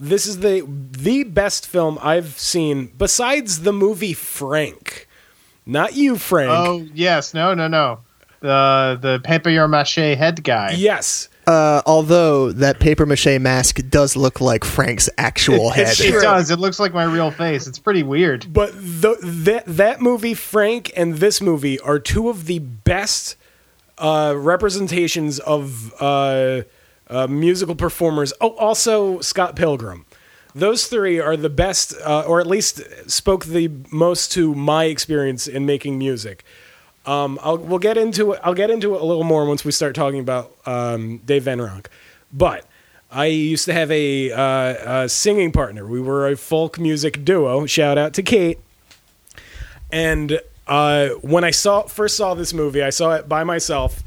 S3: this is the the best film I've seen besides the movie Frank. Not you, Frank.
S1: Oh yes, no, no, no. The the papier mache head guy.
S3: Yes.
S2: uh, although that paper mache mask does look like Frank's actual head.
S3: It's
S1: It does. It looks like my real face. It's pretty weird.
S3: But the, that that movie, Frank, and this movie are two of the best uh, representations of uh, uh, musical performers. Oh, also Scott Pilgrim. Those three are the best, uh, or at least spoke the most to my experience in making music. Um, I'll we'll get into it. I'll get into it a little more once we start talking about um, Dave Van Ronk. But I used to have a, uh, a singing partner. We were a folk music duo. Shout out to Kate. And uh, when I saw first saw this movie, I saw it by myself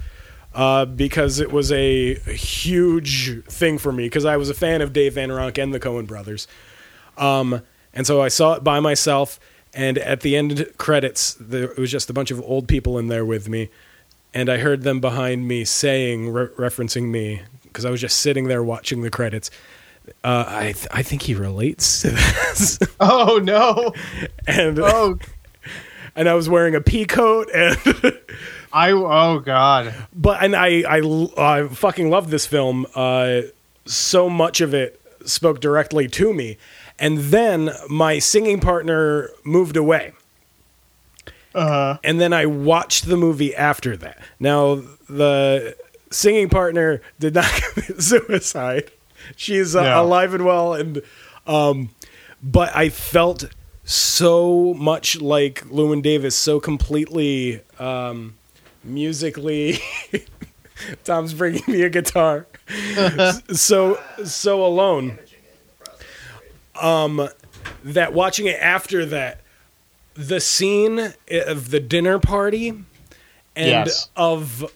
S3: uh, because it was a huge thing for me because I was a fan of Dave Van Ronk and the Coen Brothers. Um, and so I saw it by myself. And at the end credits, there it was just a bunch of old people in there with me. And I heard them behind me saying, re- referencing me, because I was just sitting there watching the credits. Uh, I th- I think he relates to this,
S1: Oh no.
S3: and
S1: Oh,
S3: and I was wearing a pea coat, and
S1: I. Oh god.
S3: but and I I, I fucking love this film. Uh, so much of it spoke directly to me, and then my singing partner moved away.
S1: Uh-huh.
S3: and then I watched the movie after that. Now the singing partner did not commit suicide. She's uh,
S1: No.
S3: alive and well, and um, but I felt so much like Llewyn Davis, so completely um, musically. Tom's bringing me a guitar, so so alone. Um, that watching it after that the scene of the dinner party and
S1: Yes.
S3: of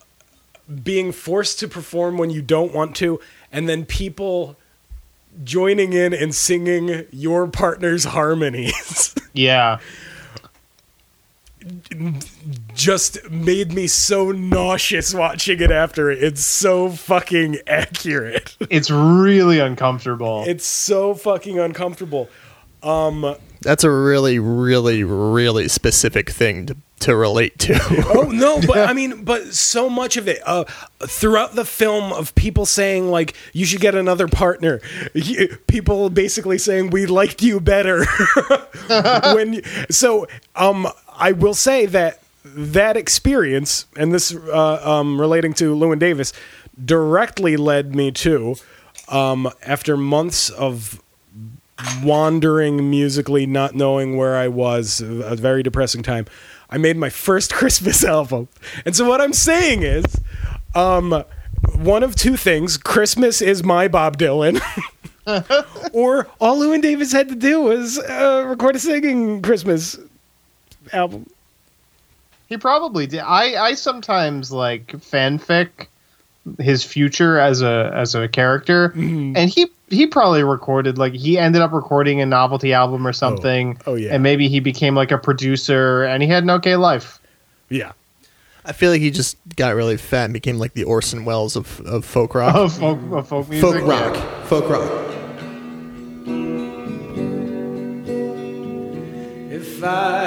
S3: being forced to perform when you don't want to and then people joining in and singing your partner's harmonies
S1: yeah.
S3: Just made me so nauseous watching it after it. It's so fucking accurate.
S1: It's really uncomfortable.
S3: It's so fucking uncomfortable. Um
S2: That's a really, really, really specific thing to, to relate to.
S3: Oh no, but I mean, but so much of it uh, throughout the film of people saying like you should get another partner. Y- People basically saying we liked you better. when you- so, um, I will say that that experience and this uh, um, relating to Llewyn Davis directly led me to um, after months of wandering musically, not knowing where I was, a very depressing time. I made my first Christmas album. And so what I'm saying is, um, one of two things Christmas is my Bob Dylan, or all Llewyn Davis had to do was uh, record a singing Christmas album.
S1: He probably did. I I sometimes like fanfic his future as a as a character,
S3: Mm-hmm.
S1: and he he probably recorded like he ended up recording a novelty album or something.
S3: Oh, yeah.
S1: and maybe he became like a producer, and he had an okay life.
S3: Yeah.
S2: I feel like he just got really fat and became like the Orson Welles of, of folk rock.
S1: Of folk, of folk music,
S2: folk rock. Folk rock.
S3: If I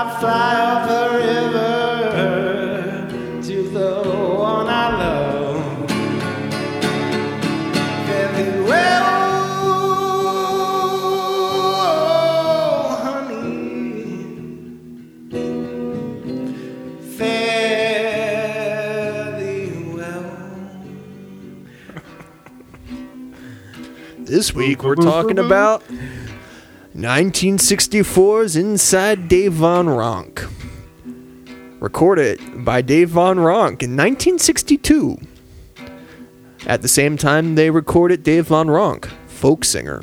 S3: Fly off the river to the one I love. Oh, honey.
S2: This week we're talking about 1964's Inside Dave Van Ronk. Recorded by Dave Van Ronk in 1962. At the same time, they recorded Dave Van Ronk, folk singer.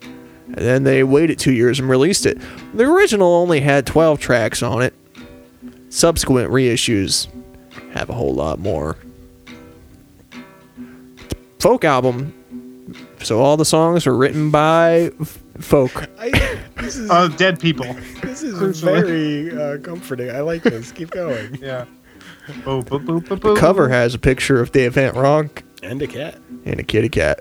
S2: And then they waited two years and released it. The original only had 12 tracks on it. Subsequent reissues have a whole lot more. Folk album. So all the songs were written by f- folk.
S3: I, this is
S1: Uh, dead people.
S3: this is very uh, comforting. I like this. Keep going.
S1: Yeah. Boo, boo, boo, boo, boo.
S2: Cover has a picture of Dave Van Ronk
S3: And a cat.
S2: and a kitty cat.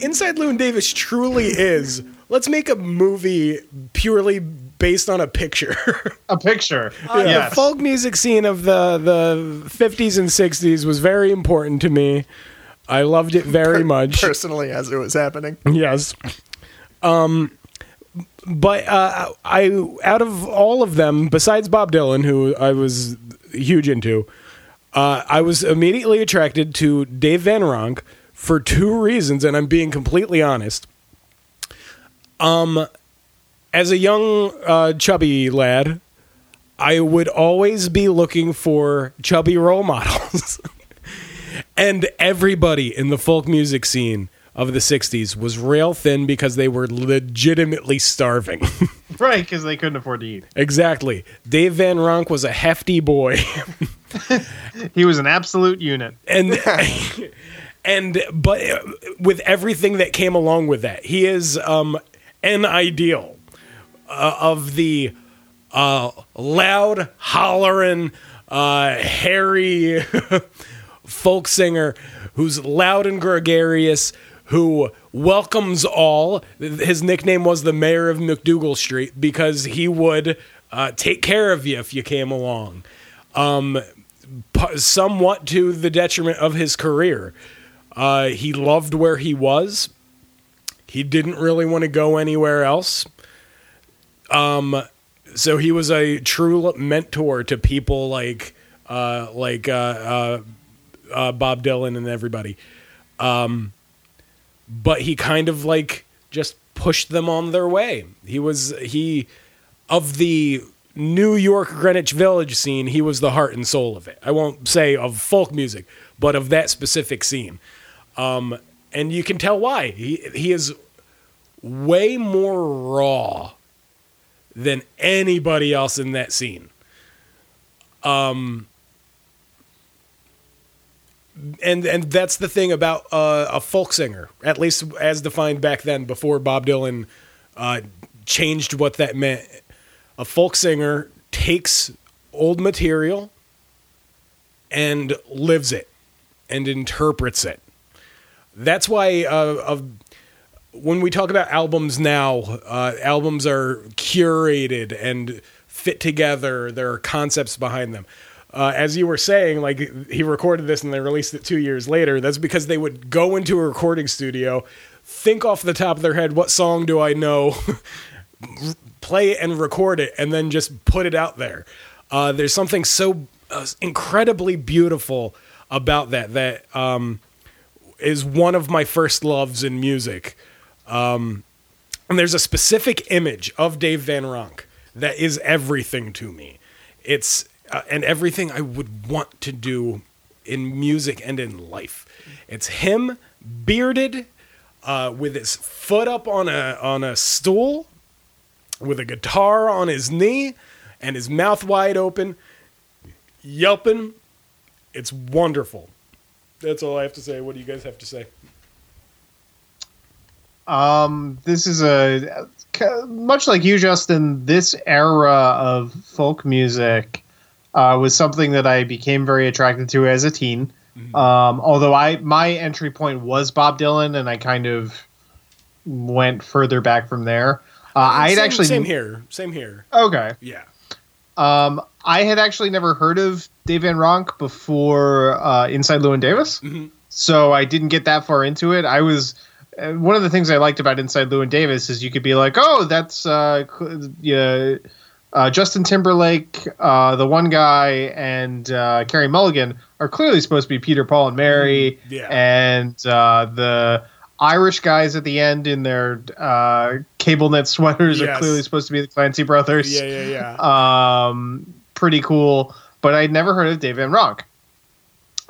S3: Inside Llewyn Davis truly is. Let's make a movie purely based on a picture.
S1: a picture.
S3: The
S1: yes.
S3: folk music scene of the the 50s and 60s was very important to me. I loved it very much.
S2: Personally, as it was happening.
S3: Yes. Um, but uh, I out of all of them, besides Bob Dylan, who I was huge into, uh, I was immediately attracted to Dave Van Ronk for two reasons, and I'm being completely honest. Um, as a young uh, chubby lad, I would always be looking for chubby role models. and everybody in the folk music scene of the 60s was rail thin because they were legitimately starving.
S1: Right, because they couldn't afford to eat.
S3: exactly. Dave Van Ronk was a hefty boy.
S1: He was an absolute unit.
S3: and and but with everything that came along with that, he is um an ideal uh, of the uh loud hollering uh hairy folk singer who's loud and gregarious who welcomes all. His nickname was the mayor of MacDougal street because he would uh, take care of you if you came along. Um, somewhat to the detriment of his career. Uh, he loved where he was. He didn't really want to go anywhere else. Um, so he was a true mentor to people like uh, like uh, uh, Bob Dylan and everybody. Um, but he kind of like just pushed them on their way. He was he of the New York Greenwich Village scene. He was the heart and soul of it. I won't say of folk music, but of that specific scene. Um, and you can tell why he he is way more raw than anybody else in that scene. Um, and and that's the thing about uh, a folk singer, at least as defined back then, before Bob Dylan uh, changed what that meant. A folk singer takes old material and lives it and interprets it. That's why uh, when we talk about albums now, uh, albums are curated and fit together. There are concepts behind them. Uh, as you were saying, like he recorded this and they released it two years later. That's because they would go into a recording studio, think off the top of their head, what song do I know, play it and record it, and then just put it out there. Uh, there's something so uh, incredibly beautiful about that that um, is one of my first loves in music. Um, and there's a specific image of Dave Van Ronk that is everything to me. It's uh, and everything I would want to do in music and in life. It's him bearded, uh, with his foot up on a on a stool, with a guitar on his knee, and his mouth wide open, yelping. It's wonderful. That's all I have to say. What do you guys have to say?
S1: Um, this is a much like you, Justin. This era of folk music uh, was something that I became very attracted to as a teen. Um, although I my entry point was Bob Dylan, and I kind of went further back from there. Uh, I had actually
S3: same here. Same here.
S1: okay.
S3: Yeah.
S1: Um, I had actually never heard of Dave Van Ronk before uh, Inside Llewyn Davis,
S3: Mhm.
S1: so I didn't get that far into it. I was uh, one of the things I liked about Inside Llewyn Davis is you could be like, oh, that's uh, yeah, uh, Justin Timberlake, uh, the one guy, and uh, Carey Mulligan are clearly supposed to be Peter, Paul, and Mary.
S3: Mm, yeah.
S1: And uh, the Irish guys at the end in their uh, cable knit sweaters are clearly supposed to be the Clancy brothers.
S3: Yeah, yeah, yeah.
S1: Um, pretty cool. But I'd never heard of Dave Van Ronk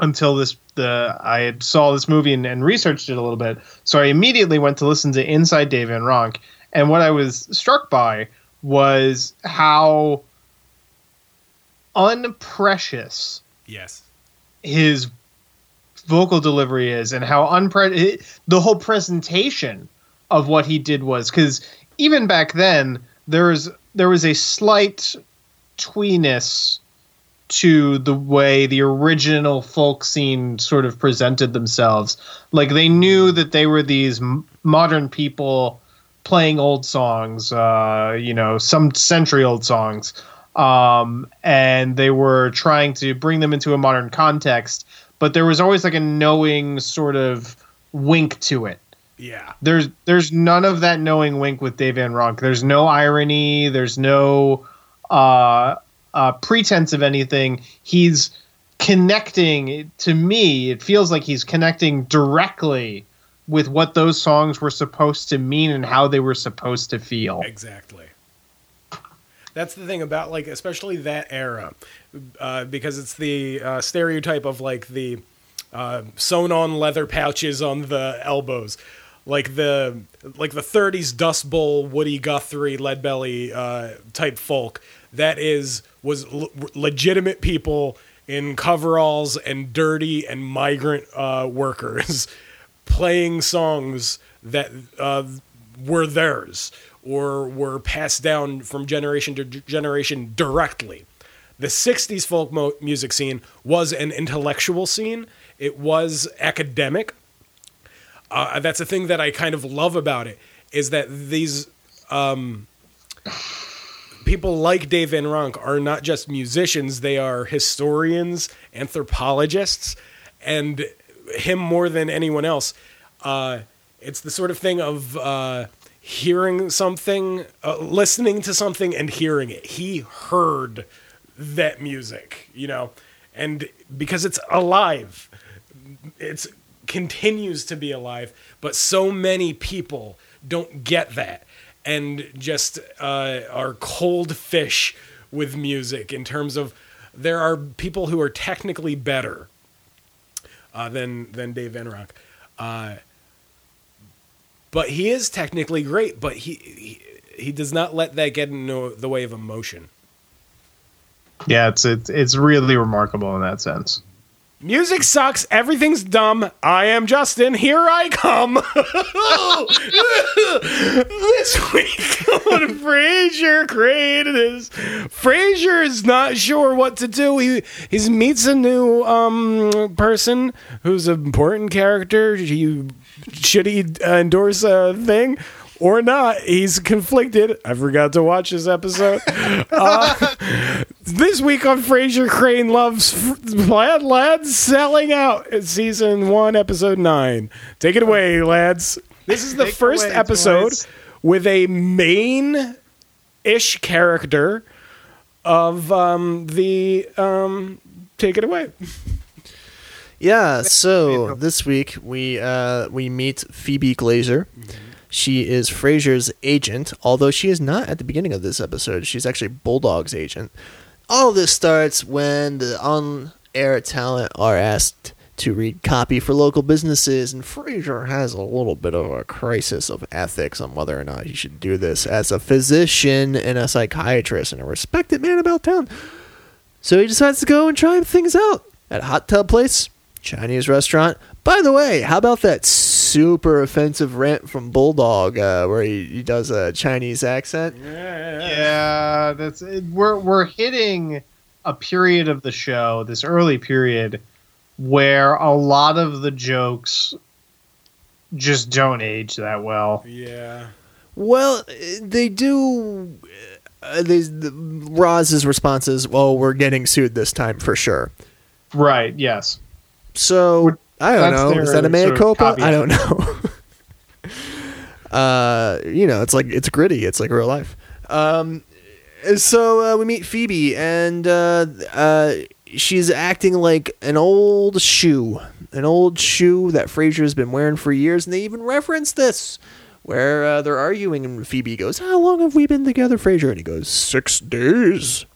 S1: until this. The I had saw this movie and, and researched it a little bit. So I immediately went to listen to Inside Dave Van Ronk, and what I was struck by was how unprecious
S3: yes.
S1: his vocal delivery is and how unpre the whole presentation of what he did was because even back then there was there was a slight tweeness to the way the original folk scene sort of presented themselves like they knew that they were these m- modern people playing old songs uh you know some century old songs um and they were trying to bring them into a modern context but there was always like a knowing sort of wink to it
S3: Yeah.
S1: there's there's none of that knowing wink with Dave Van Ronk. There's no irony. There's no uh, uh, pretense of anything. He's connecting to me. It feels like he's connecting directly with what those songs were supposed to mean and how they were supposed to feel.
S3: Exactly. That's the thing about like especially that era, uh, because it's the uh, stereotype of like the uh, sewn on leather pouches on the elbows, like the like the '30s Dust Bowl Woody Guthrie Lead Belly uh, type folk. That is was l- legitimate people in coveralls and dirty and migrant uh, workers playing songs that uh, were theirs or were passed down from generation to generation directly. The 60s folk mo- music scene was an intellectual scene, it was academic. Uh, that's a thing that I kind of love about it is that these um, people like Dave Van Ronk are not just musicians, they are historians, anthropologists, and him more than anyone else. Uh, it's the sort of thing of uh, hearing something, uh, listening to something, and hearing it. He heard that music, you know, and because it's alive, it's continues to be alive, but so many people don't get that and just uh, are cold fish with music in terms of there are people who are technically better uh, than than Dave Van Ronk. Uh, but he is technically great, but he, he he does not let that get in the the way of emotion.
S1: Yeah, it's it's it's really remarkable in that sense.
S3: Music sucks. Everything's dumb. I am Justin. Here I come. this week on Frasier created is Frasier is not sure what to do. He he meets a new um person who's an important character. He should he uh, endorse a thing or not? He's conflicted. I forgot to watch this episode. Uh, this week on Frasier, Crane loves f- Lad Lads selling out in season one, episode nine. Take it away, lads. This is the
S1: Take
S3: first
S1: away,
S3: episode
S1: boys.
S3: with a main ish character of um, the. Um, take it away.
S2: Yeah, so this week we uh, we meet Bebe Glazer. She is Frasier's agent, although she is not at the beginning of this episode. She's actually Bulldog's agent. All this starts when the on-air talent are asked to read copy for local businesses, and Frasier has a little bit of a crisis of ethics on whether or not he should do this as a physician and a psychiatrist and a respected man about town. So he decides to go and try things out at a hot tub place, Chinese restaurant. By the way, how about that super offensive rant from Bulldog uh, where he, he does a Chinese accent?
S1: Yeah, that's it, we're we're hitting a period of the show, this early period, where a lot of the jokes just don't age that well.
S3: Yeah.
S2: Well, uh, they do. Uh, they, the, Roz's response is, "Well, we're getting sued this time for sure."
S1: Right? Yes.
S2: So I don't
S1: That's
S2: know. Is that a mea culpa? I don't know. uh, you know, it's like it's gritty. It's like real life. Um, so uh, we meet Bebe, and uh, uh, she's acting like an old shoe, an old shoe that Frasier's been wearing for years, and they even reference this. Where uh, they're arguing, and Bebe goes, "How long have we been together, Frasier?" And he goes, six days.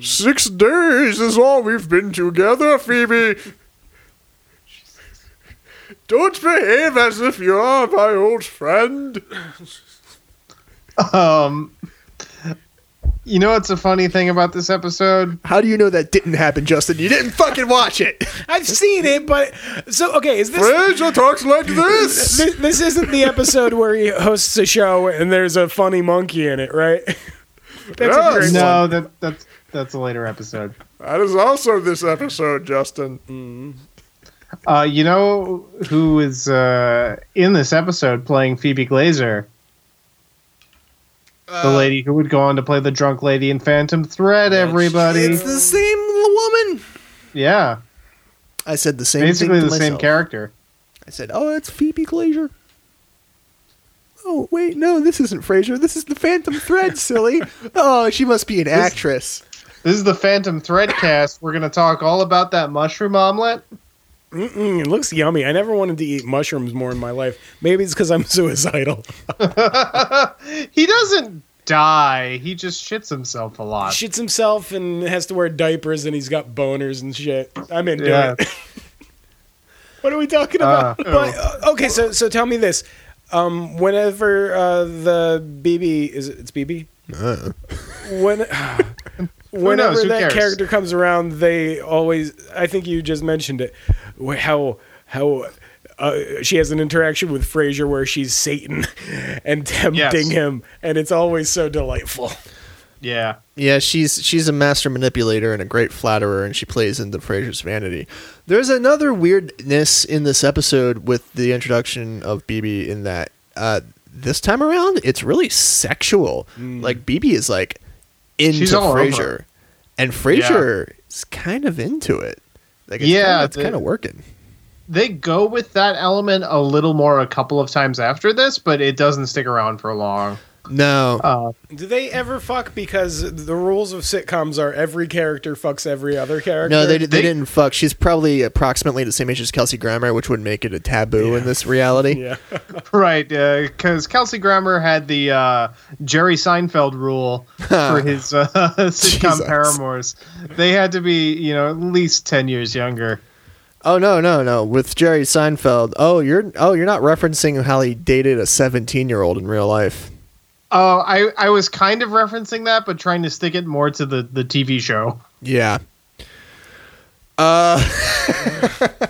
S2: Six days is all we've been together, Bebe. Don't behave as if you are my old friend.
S1: Um, you know what's a funny thing about this episode?
S2: How do you know that didn't happen, Justin? You didn't fucking watch it.
S3: I've seen it, but so okay. Is this
S2: Frasier talks like this.
S3: this, this isn't the episode where he hosts a show and there's a funny monkey in it, right? That's a great
S1: No,
S3: one.
S1: that that's that's a later episode.
S2: That is also this episode, Justin.
S1: Uh, you know who is uh, in this episode playing Bebe Glazer? the lady who would go on to play the drunk lady in Phantom Thread. Everybody,
S2: It's the same woman.
S1: yeah,
S2: I said the same.
S1: basically the
S2: to
S1: same character.
S2: I said, "Oh, it's Bebe Glazer." Oh wait, no, this isn't Frasier. This is the Phantom Thread, silly. Oh, she must be an actress.
S1: This is the Phantom Thread cast. We're gonna talk all about that mushroom omelet.
S3: Mm-mm, it looks yummy. I never wanted to eat mushrooms more in my life. Maybe it's because I'm suicidal.
S1: he doesn't die. He just shits himself a lot.
S3: Shits himself and has to wear diapers and he's got boners and shit. I'm into
S1: Yeah.
S3: it. what are we talking
S1: Uh,
S3: about? but, uh, okay, so so tell me this. Um, whenever uh, the Bebe is it, it's Bebe when whenever
S1: knows?
S3: That
S1: cares?
S3: character comes around, they always. I think you just mentioned it. How how. Uh, she has an interaction with Frasier where she's Satan and tempting
S1: Yes.
S3: him, and it's always so delightful.
S1: Yeah.
S2: Yeah, she's she's a master manipulator and a great flatterer, and she plays into Frasier's vanity. There's another weirdness in this episode with the introduction of Bebe in that uh, this time around it's really sexual. Like Bebe is like into Frasier, and Frasier is kind of into it. Like it's
S1: Yeah,
S2: kinda, it's
S1: the-
S2: kind of working.
S1: They go with that element a little more a couple of times after this, but it doesn't stick around for long.
S2: No,
S1: Uh,
S3: Do they ever fuck? Because the rules of sitcoms are every character fucks every other character.
S2: no, they, they
S1: they-
S2: didn't fuck. She's probably approximately the same age as Kelsey Grammer, which would make it a taboo in this reality.
S3: Yeah.
S1: right, because Kelsey Grammer had the uh, Jerry Seinfeld rule for his uh, sitcom
S2: Jesus.
S1: paramours. They had to be, you know, at least ten years younger.
S2: Oh no, no, no! With Jerry Seinfeld. Oh, you're oh you're not referencing how he dated a 17 year old in real life.
S1: Oh, I, I was kind of referencing that, but trying to stick it more to the, the TV show.
S2: Yeah. Uh.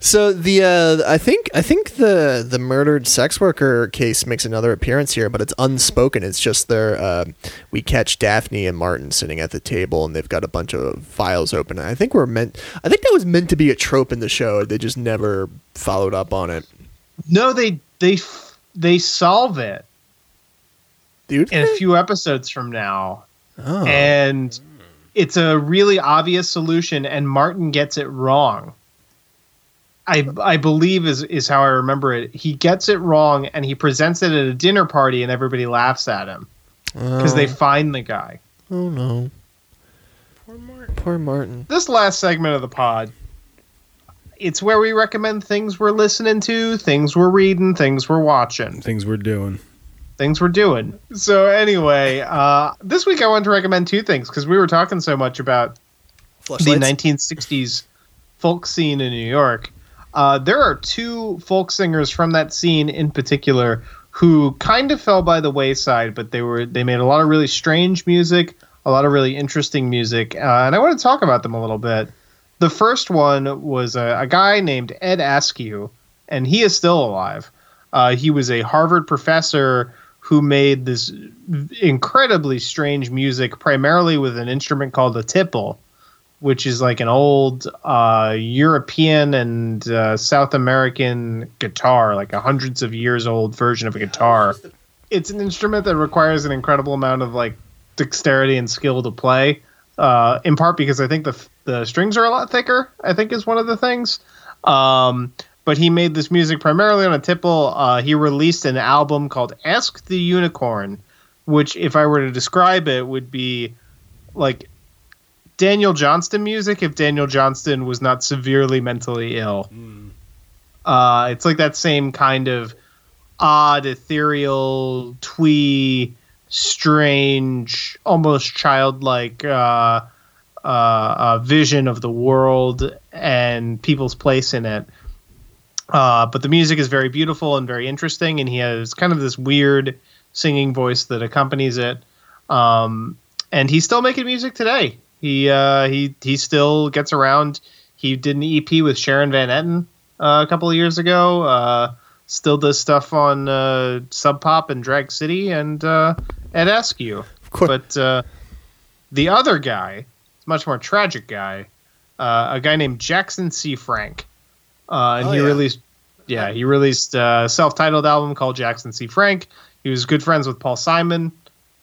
S2: so the uh, I think I think the the murdered sex worker case makes another appearance here, but it's unspoken. It's just there. uh, we catch Daphne and Martin sitting at the table, and they've got a bunch of files open. I think we're meant. I think that was meant to be a trope in the show. They just never followed up on it.
S1: No, they they they solve it
S2: Dude,
S1: in a few episodes from now.
S2: oh.
S1: and it's a really obvious solution and martin gets it wrong i i believe is is how i remember it he gets it wrong and he presents it at a dinner party and everybody laughs at him because they find the guy
S2: oh no,
S3: Poor Martin.
S2: poor Martin.
S1: this last segment of the pod it's where we recommend things we're listening to things we're reading things we're watching
S3: Things we're doing.
S1: Things we're doing so anyway uh this week i wanted to recommend two things because we were talking so much about the
S2: Fleshlights?
S1: 1960s folk scene in New York. Uh, there are two folk singers from that scene in particular who kind of fell by the wayside, but they were they made a lot of really strange music, a lot of really interesting music, uh, and I want to talk about them a little bit. The first one was a, a guy named Ed Askew, and he is still alive. Uh, he was a Harvard professor who made this incredibly strange music, primarily with an instrument called a tiple which is like an old uh, European and uh, South American guitar, like a hundreds of years old version of a guitar. It's an instrument that requires an incredible amount of like dexterity and skill to play. Uh, in part because I think the the strings are a lot thicker. I think is one of the things. Um, but he made this music primarily on a tiple. Uh, he released an album called "Ask the Unicorn," which, if I were to describe it, would be like Daniel Johnston music if Daniel Johnston was not severely mentally ill. Uh, it's like that same kind of odd, ethereal, twee, strange, almost childlike uh, uh, uh, vision of the world and people's place in it. Uh, but the music is very beautiful and very interesting, and he has kind of this weird singing voice that accompanies it. Um, and he's still making music today. He uh, he he still gets around. He did an EP with Sharon Van Etten uh, a couple of years ago. Uh, still does stuff on uh, Sub Pop and Drag City and uh, Ed Askew. But uh, the other guy, much more tragic guy, uh, a guy named Jackson C. Frank, uh, and
S2: Oh,
S1: he
S2: yeah.
S1: released, yeah, he released a self-titled album called Jackson C. Frank. He was good friends with Paul Simon,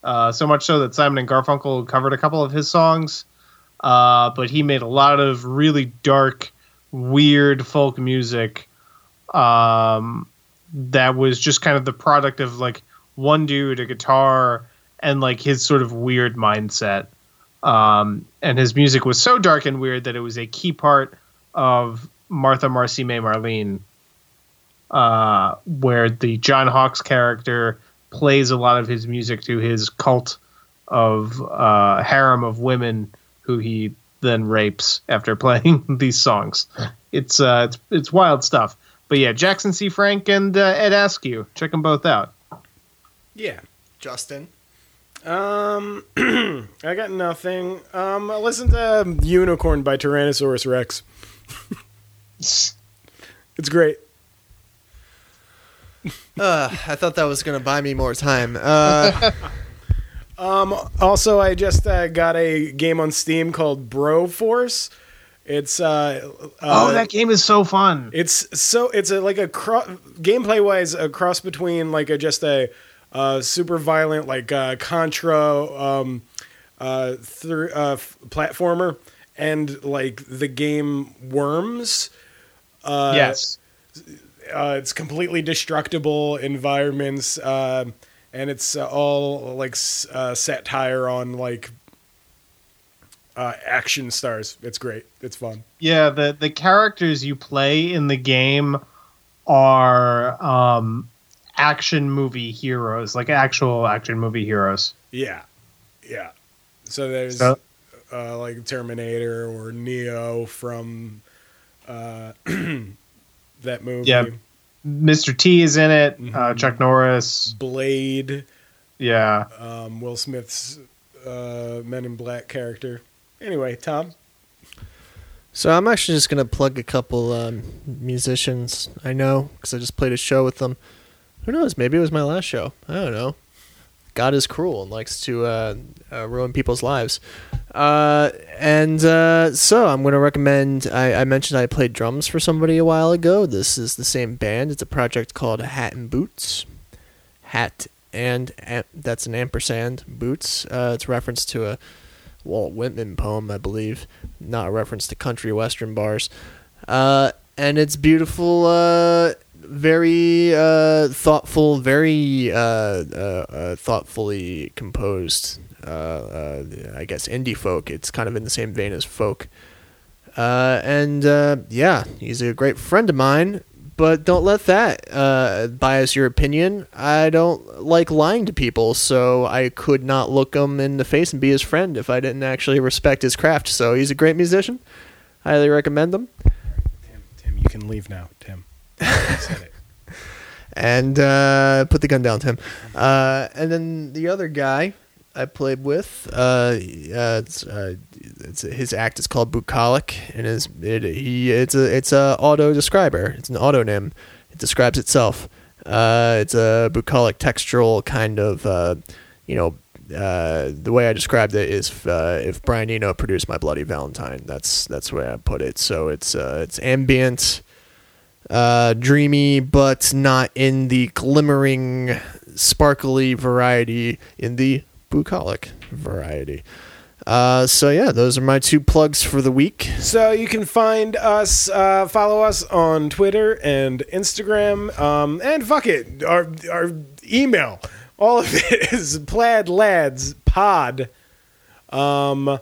S1: uh, so much so that Simon and Garfunkel covered a couple of his songs. Uh, but he made a lot of really dark, weird folk music um, that was just kind of the product of like one dude, a guitar, and like his sort of weird mindset. Um, and his music was so dark and weird that it was a key part of Martha Marcy May Marlene, uh, where the John Hawkes character plays a lot of his music to his cult of uh, harem of women who he then rapes after playing these songs. It's uh, it's it's wild stuff. But yeah, Jackson C. Frank and uh, Ed Askew, check them both out.
S3: Yeah.
S2: Justin.
S3: Um, I got nothing. Um, to Unicorn by Tyrannosaurus Rex. It's great.
S2: Uh, I thought that was gonna buy me more time. Uh,
S3: Um, also, I just uh, got a game on Steam called Broforce. It's uh, uh
S1: oh, that game is so fun.
S3: It's so it's a like a cro- gameplay wise a cross between like a just a uh, super violent like uh, Contra um, uh, thr uh, f- platformer and like the game Worms. Uh,
S1: yes.
S3: uh, it's completely destructible environments, uh, and it's uh, all like s- uh, satire on like uh, action stars. It's great. It's fun.
S1: Yeah, the the characters you play in the game are um, action movie heroes, like actual action movie heroes.
S3: Yeah, yeah. So there's
S1: So-
S3: uh, like Terminator or Neo from uh, that movie.
S1: Yeah. Mr. T is in it. Uh,
S3: Mhm.
S1: Chuck Norris.
S3: Blade,
S1: Yeah.
S3: um, Will Smith's uh, Men in Black character. Anyway, Tom.
S2: so I'm actually just gonna plug a couple um, musicians I know because I just played a show with them. Who knows? Maybe it was my last show. I don't know. God is cruel and likes to uh, uh, ruin people's lives. Uh, and uh, so I'm going to recommend. I, I mentioned I played drums for somebody a while ago. This is the same band. It's a project called Hat and Boots. Hat and that's an ampersand boots. Uh, it's reference to a Walt Whitman poem, I believe, not a reference to country western bars. Uh, and it's beautiful, very uh, thoughtful, very uh, uh, uh, thoughtfully composed. Uh, I guess indie folk. It's kind of in the same vein as folk. And yeah, he's a great friend of mine. But don't let that bias your opinion. I don't like lying to people, so I could not look him in the face and be his friend if I didn't actually respect his craft. So he's a great musician. Highly recommend him.
S3: Tim, Tim, you can leave now. Tim.
S2: And uh, put the gun down, Tim. Uh, and then the other guy I played with, uh, uh, it's, uh, it's his act is called Bucolic, and is it, he it's a it's a auto describer. It's an autonym. It describes itself. Uh, it's a bucolic textural kind of, you know. The way I described it is if Brian Eno produced My Bloody Valentine. That's that's the way I put it. So it's it's ambient, uh, dreamy, but not in the glimmering, sparkly variety, in the bucolic variety. Uh, so yeah, those are my two plugs for the week.
S3: So you can find us, uh, follow us on Twitter and Instagram, um, and fuck it, our our email. all of it is Plaid Lads Pod. Um,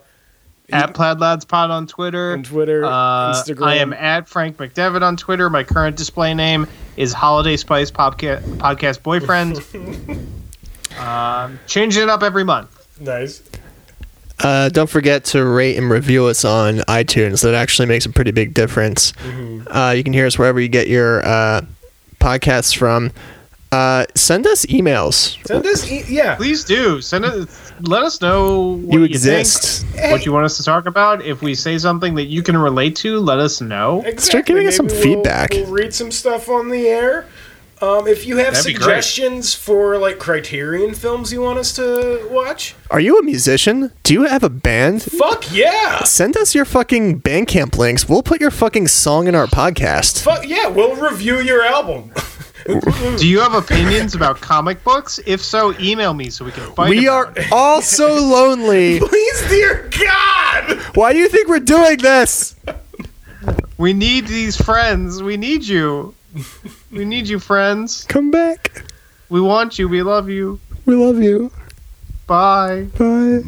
S1: At Plaid Lads Pod on Twitter.
S3: on Twitter,
S1: Uh,
S3: Instagram.
S1: I am at Frank McDevitt on Twitter. My current display name is Holiday Spice Podca- Podcast Boyfriend. um, changing it up every month.
S3: nice.
S2: Uh, don't forget to rate and review us on iTunes. That actually makes a pretty big difference. Uh, you can hear us wherever you get your uh, podcasts from. Uh, send us emails.
S3: Send us, e- yeah.
S1: Please do send us. Let us know what
S2: You
S1: you,
S2: exist.
S1: think, what you want us to talk about. If we say something that you can relate to, let us know.
S3: Exactly.
S2: giving us some feedback.
S3: We'll, we'll read some stuff on the air. Um, if you have
S1: That'd
S3: suggestions for like Criterion films you want us to watch,
S2: Are you a musician? Do you have a band?
S3: fuck yeah,
S2: Send us your fucking Bandcamp links. We'll put your fucking song in our podcast.
S3: fuck yeah, we'll review your album.
S1: Do you have opinions about comic books? If so, email me so we can fight.
S2: We
S1: about
S2: are
S1: it.
S2: all so lonely.
S3: Please, dear God.
S2: Why do you think we're doing this?
S1: We need these friends. We need you. We need you, friends.
S2: Come back.
S1: We want you. We love you.
S2: We love you.
S1: Bye.
S2: Bye.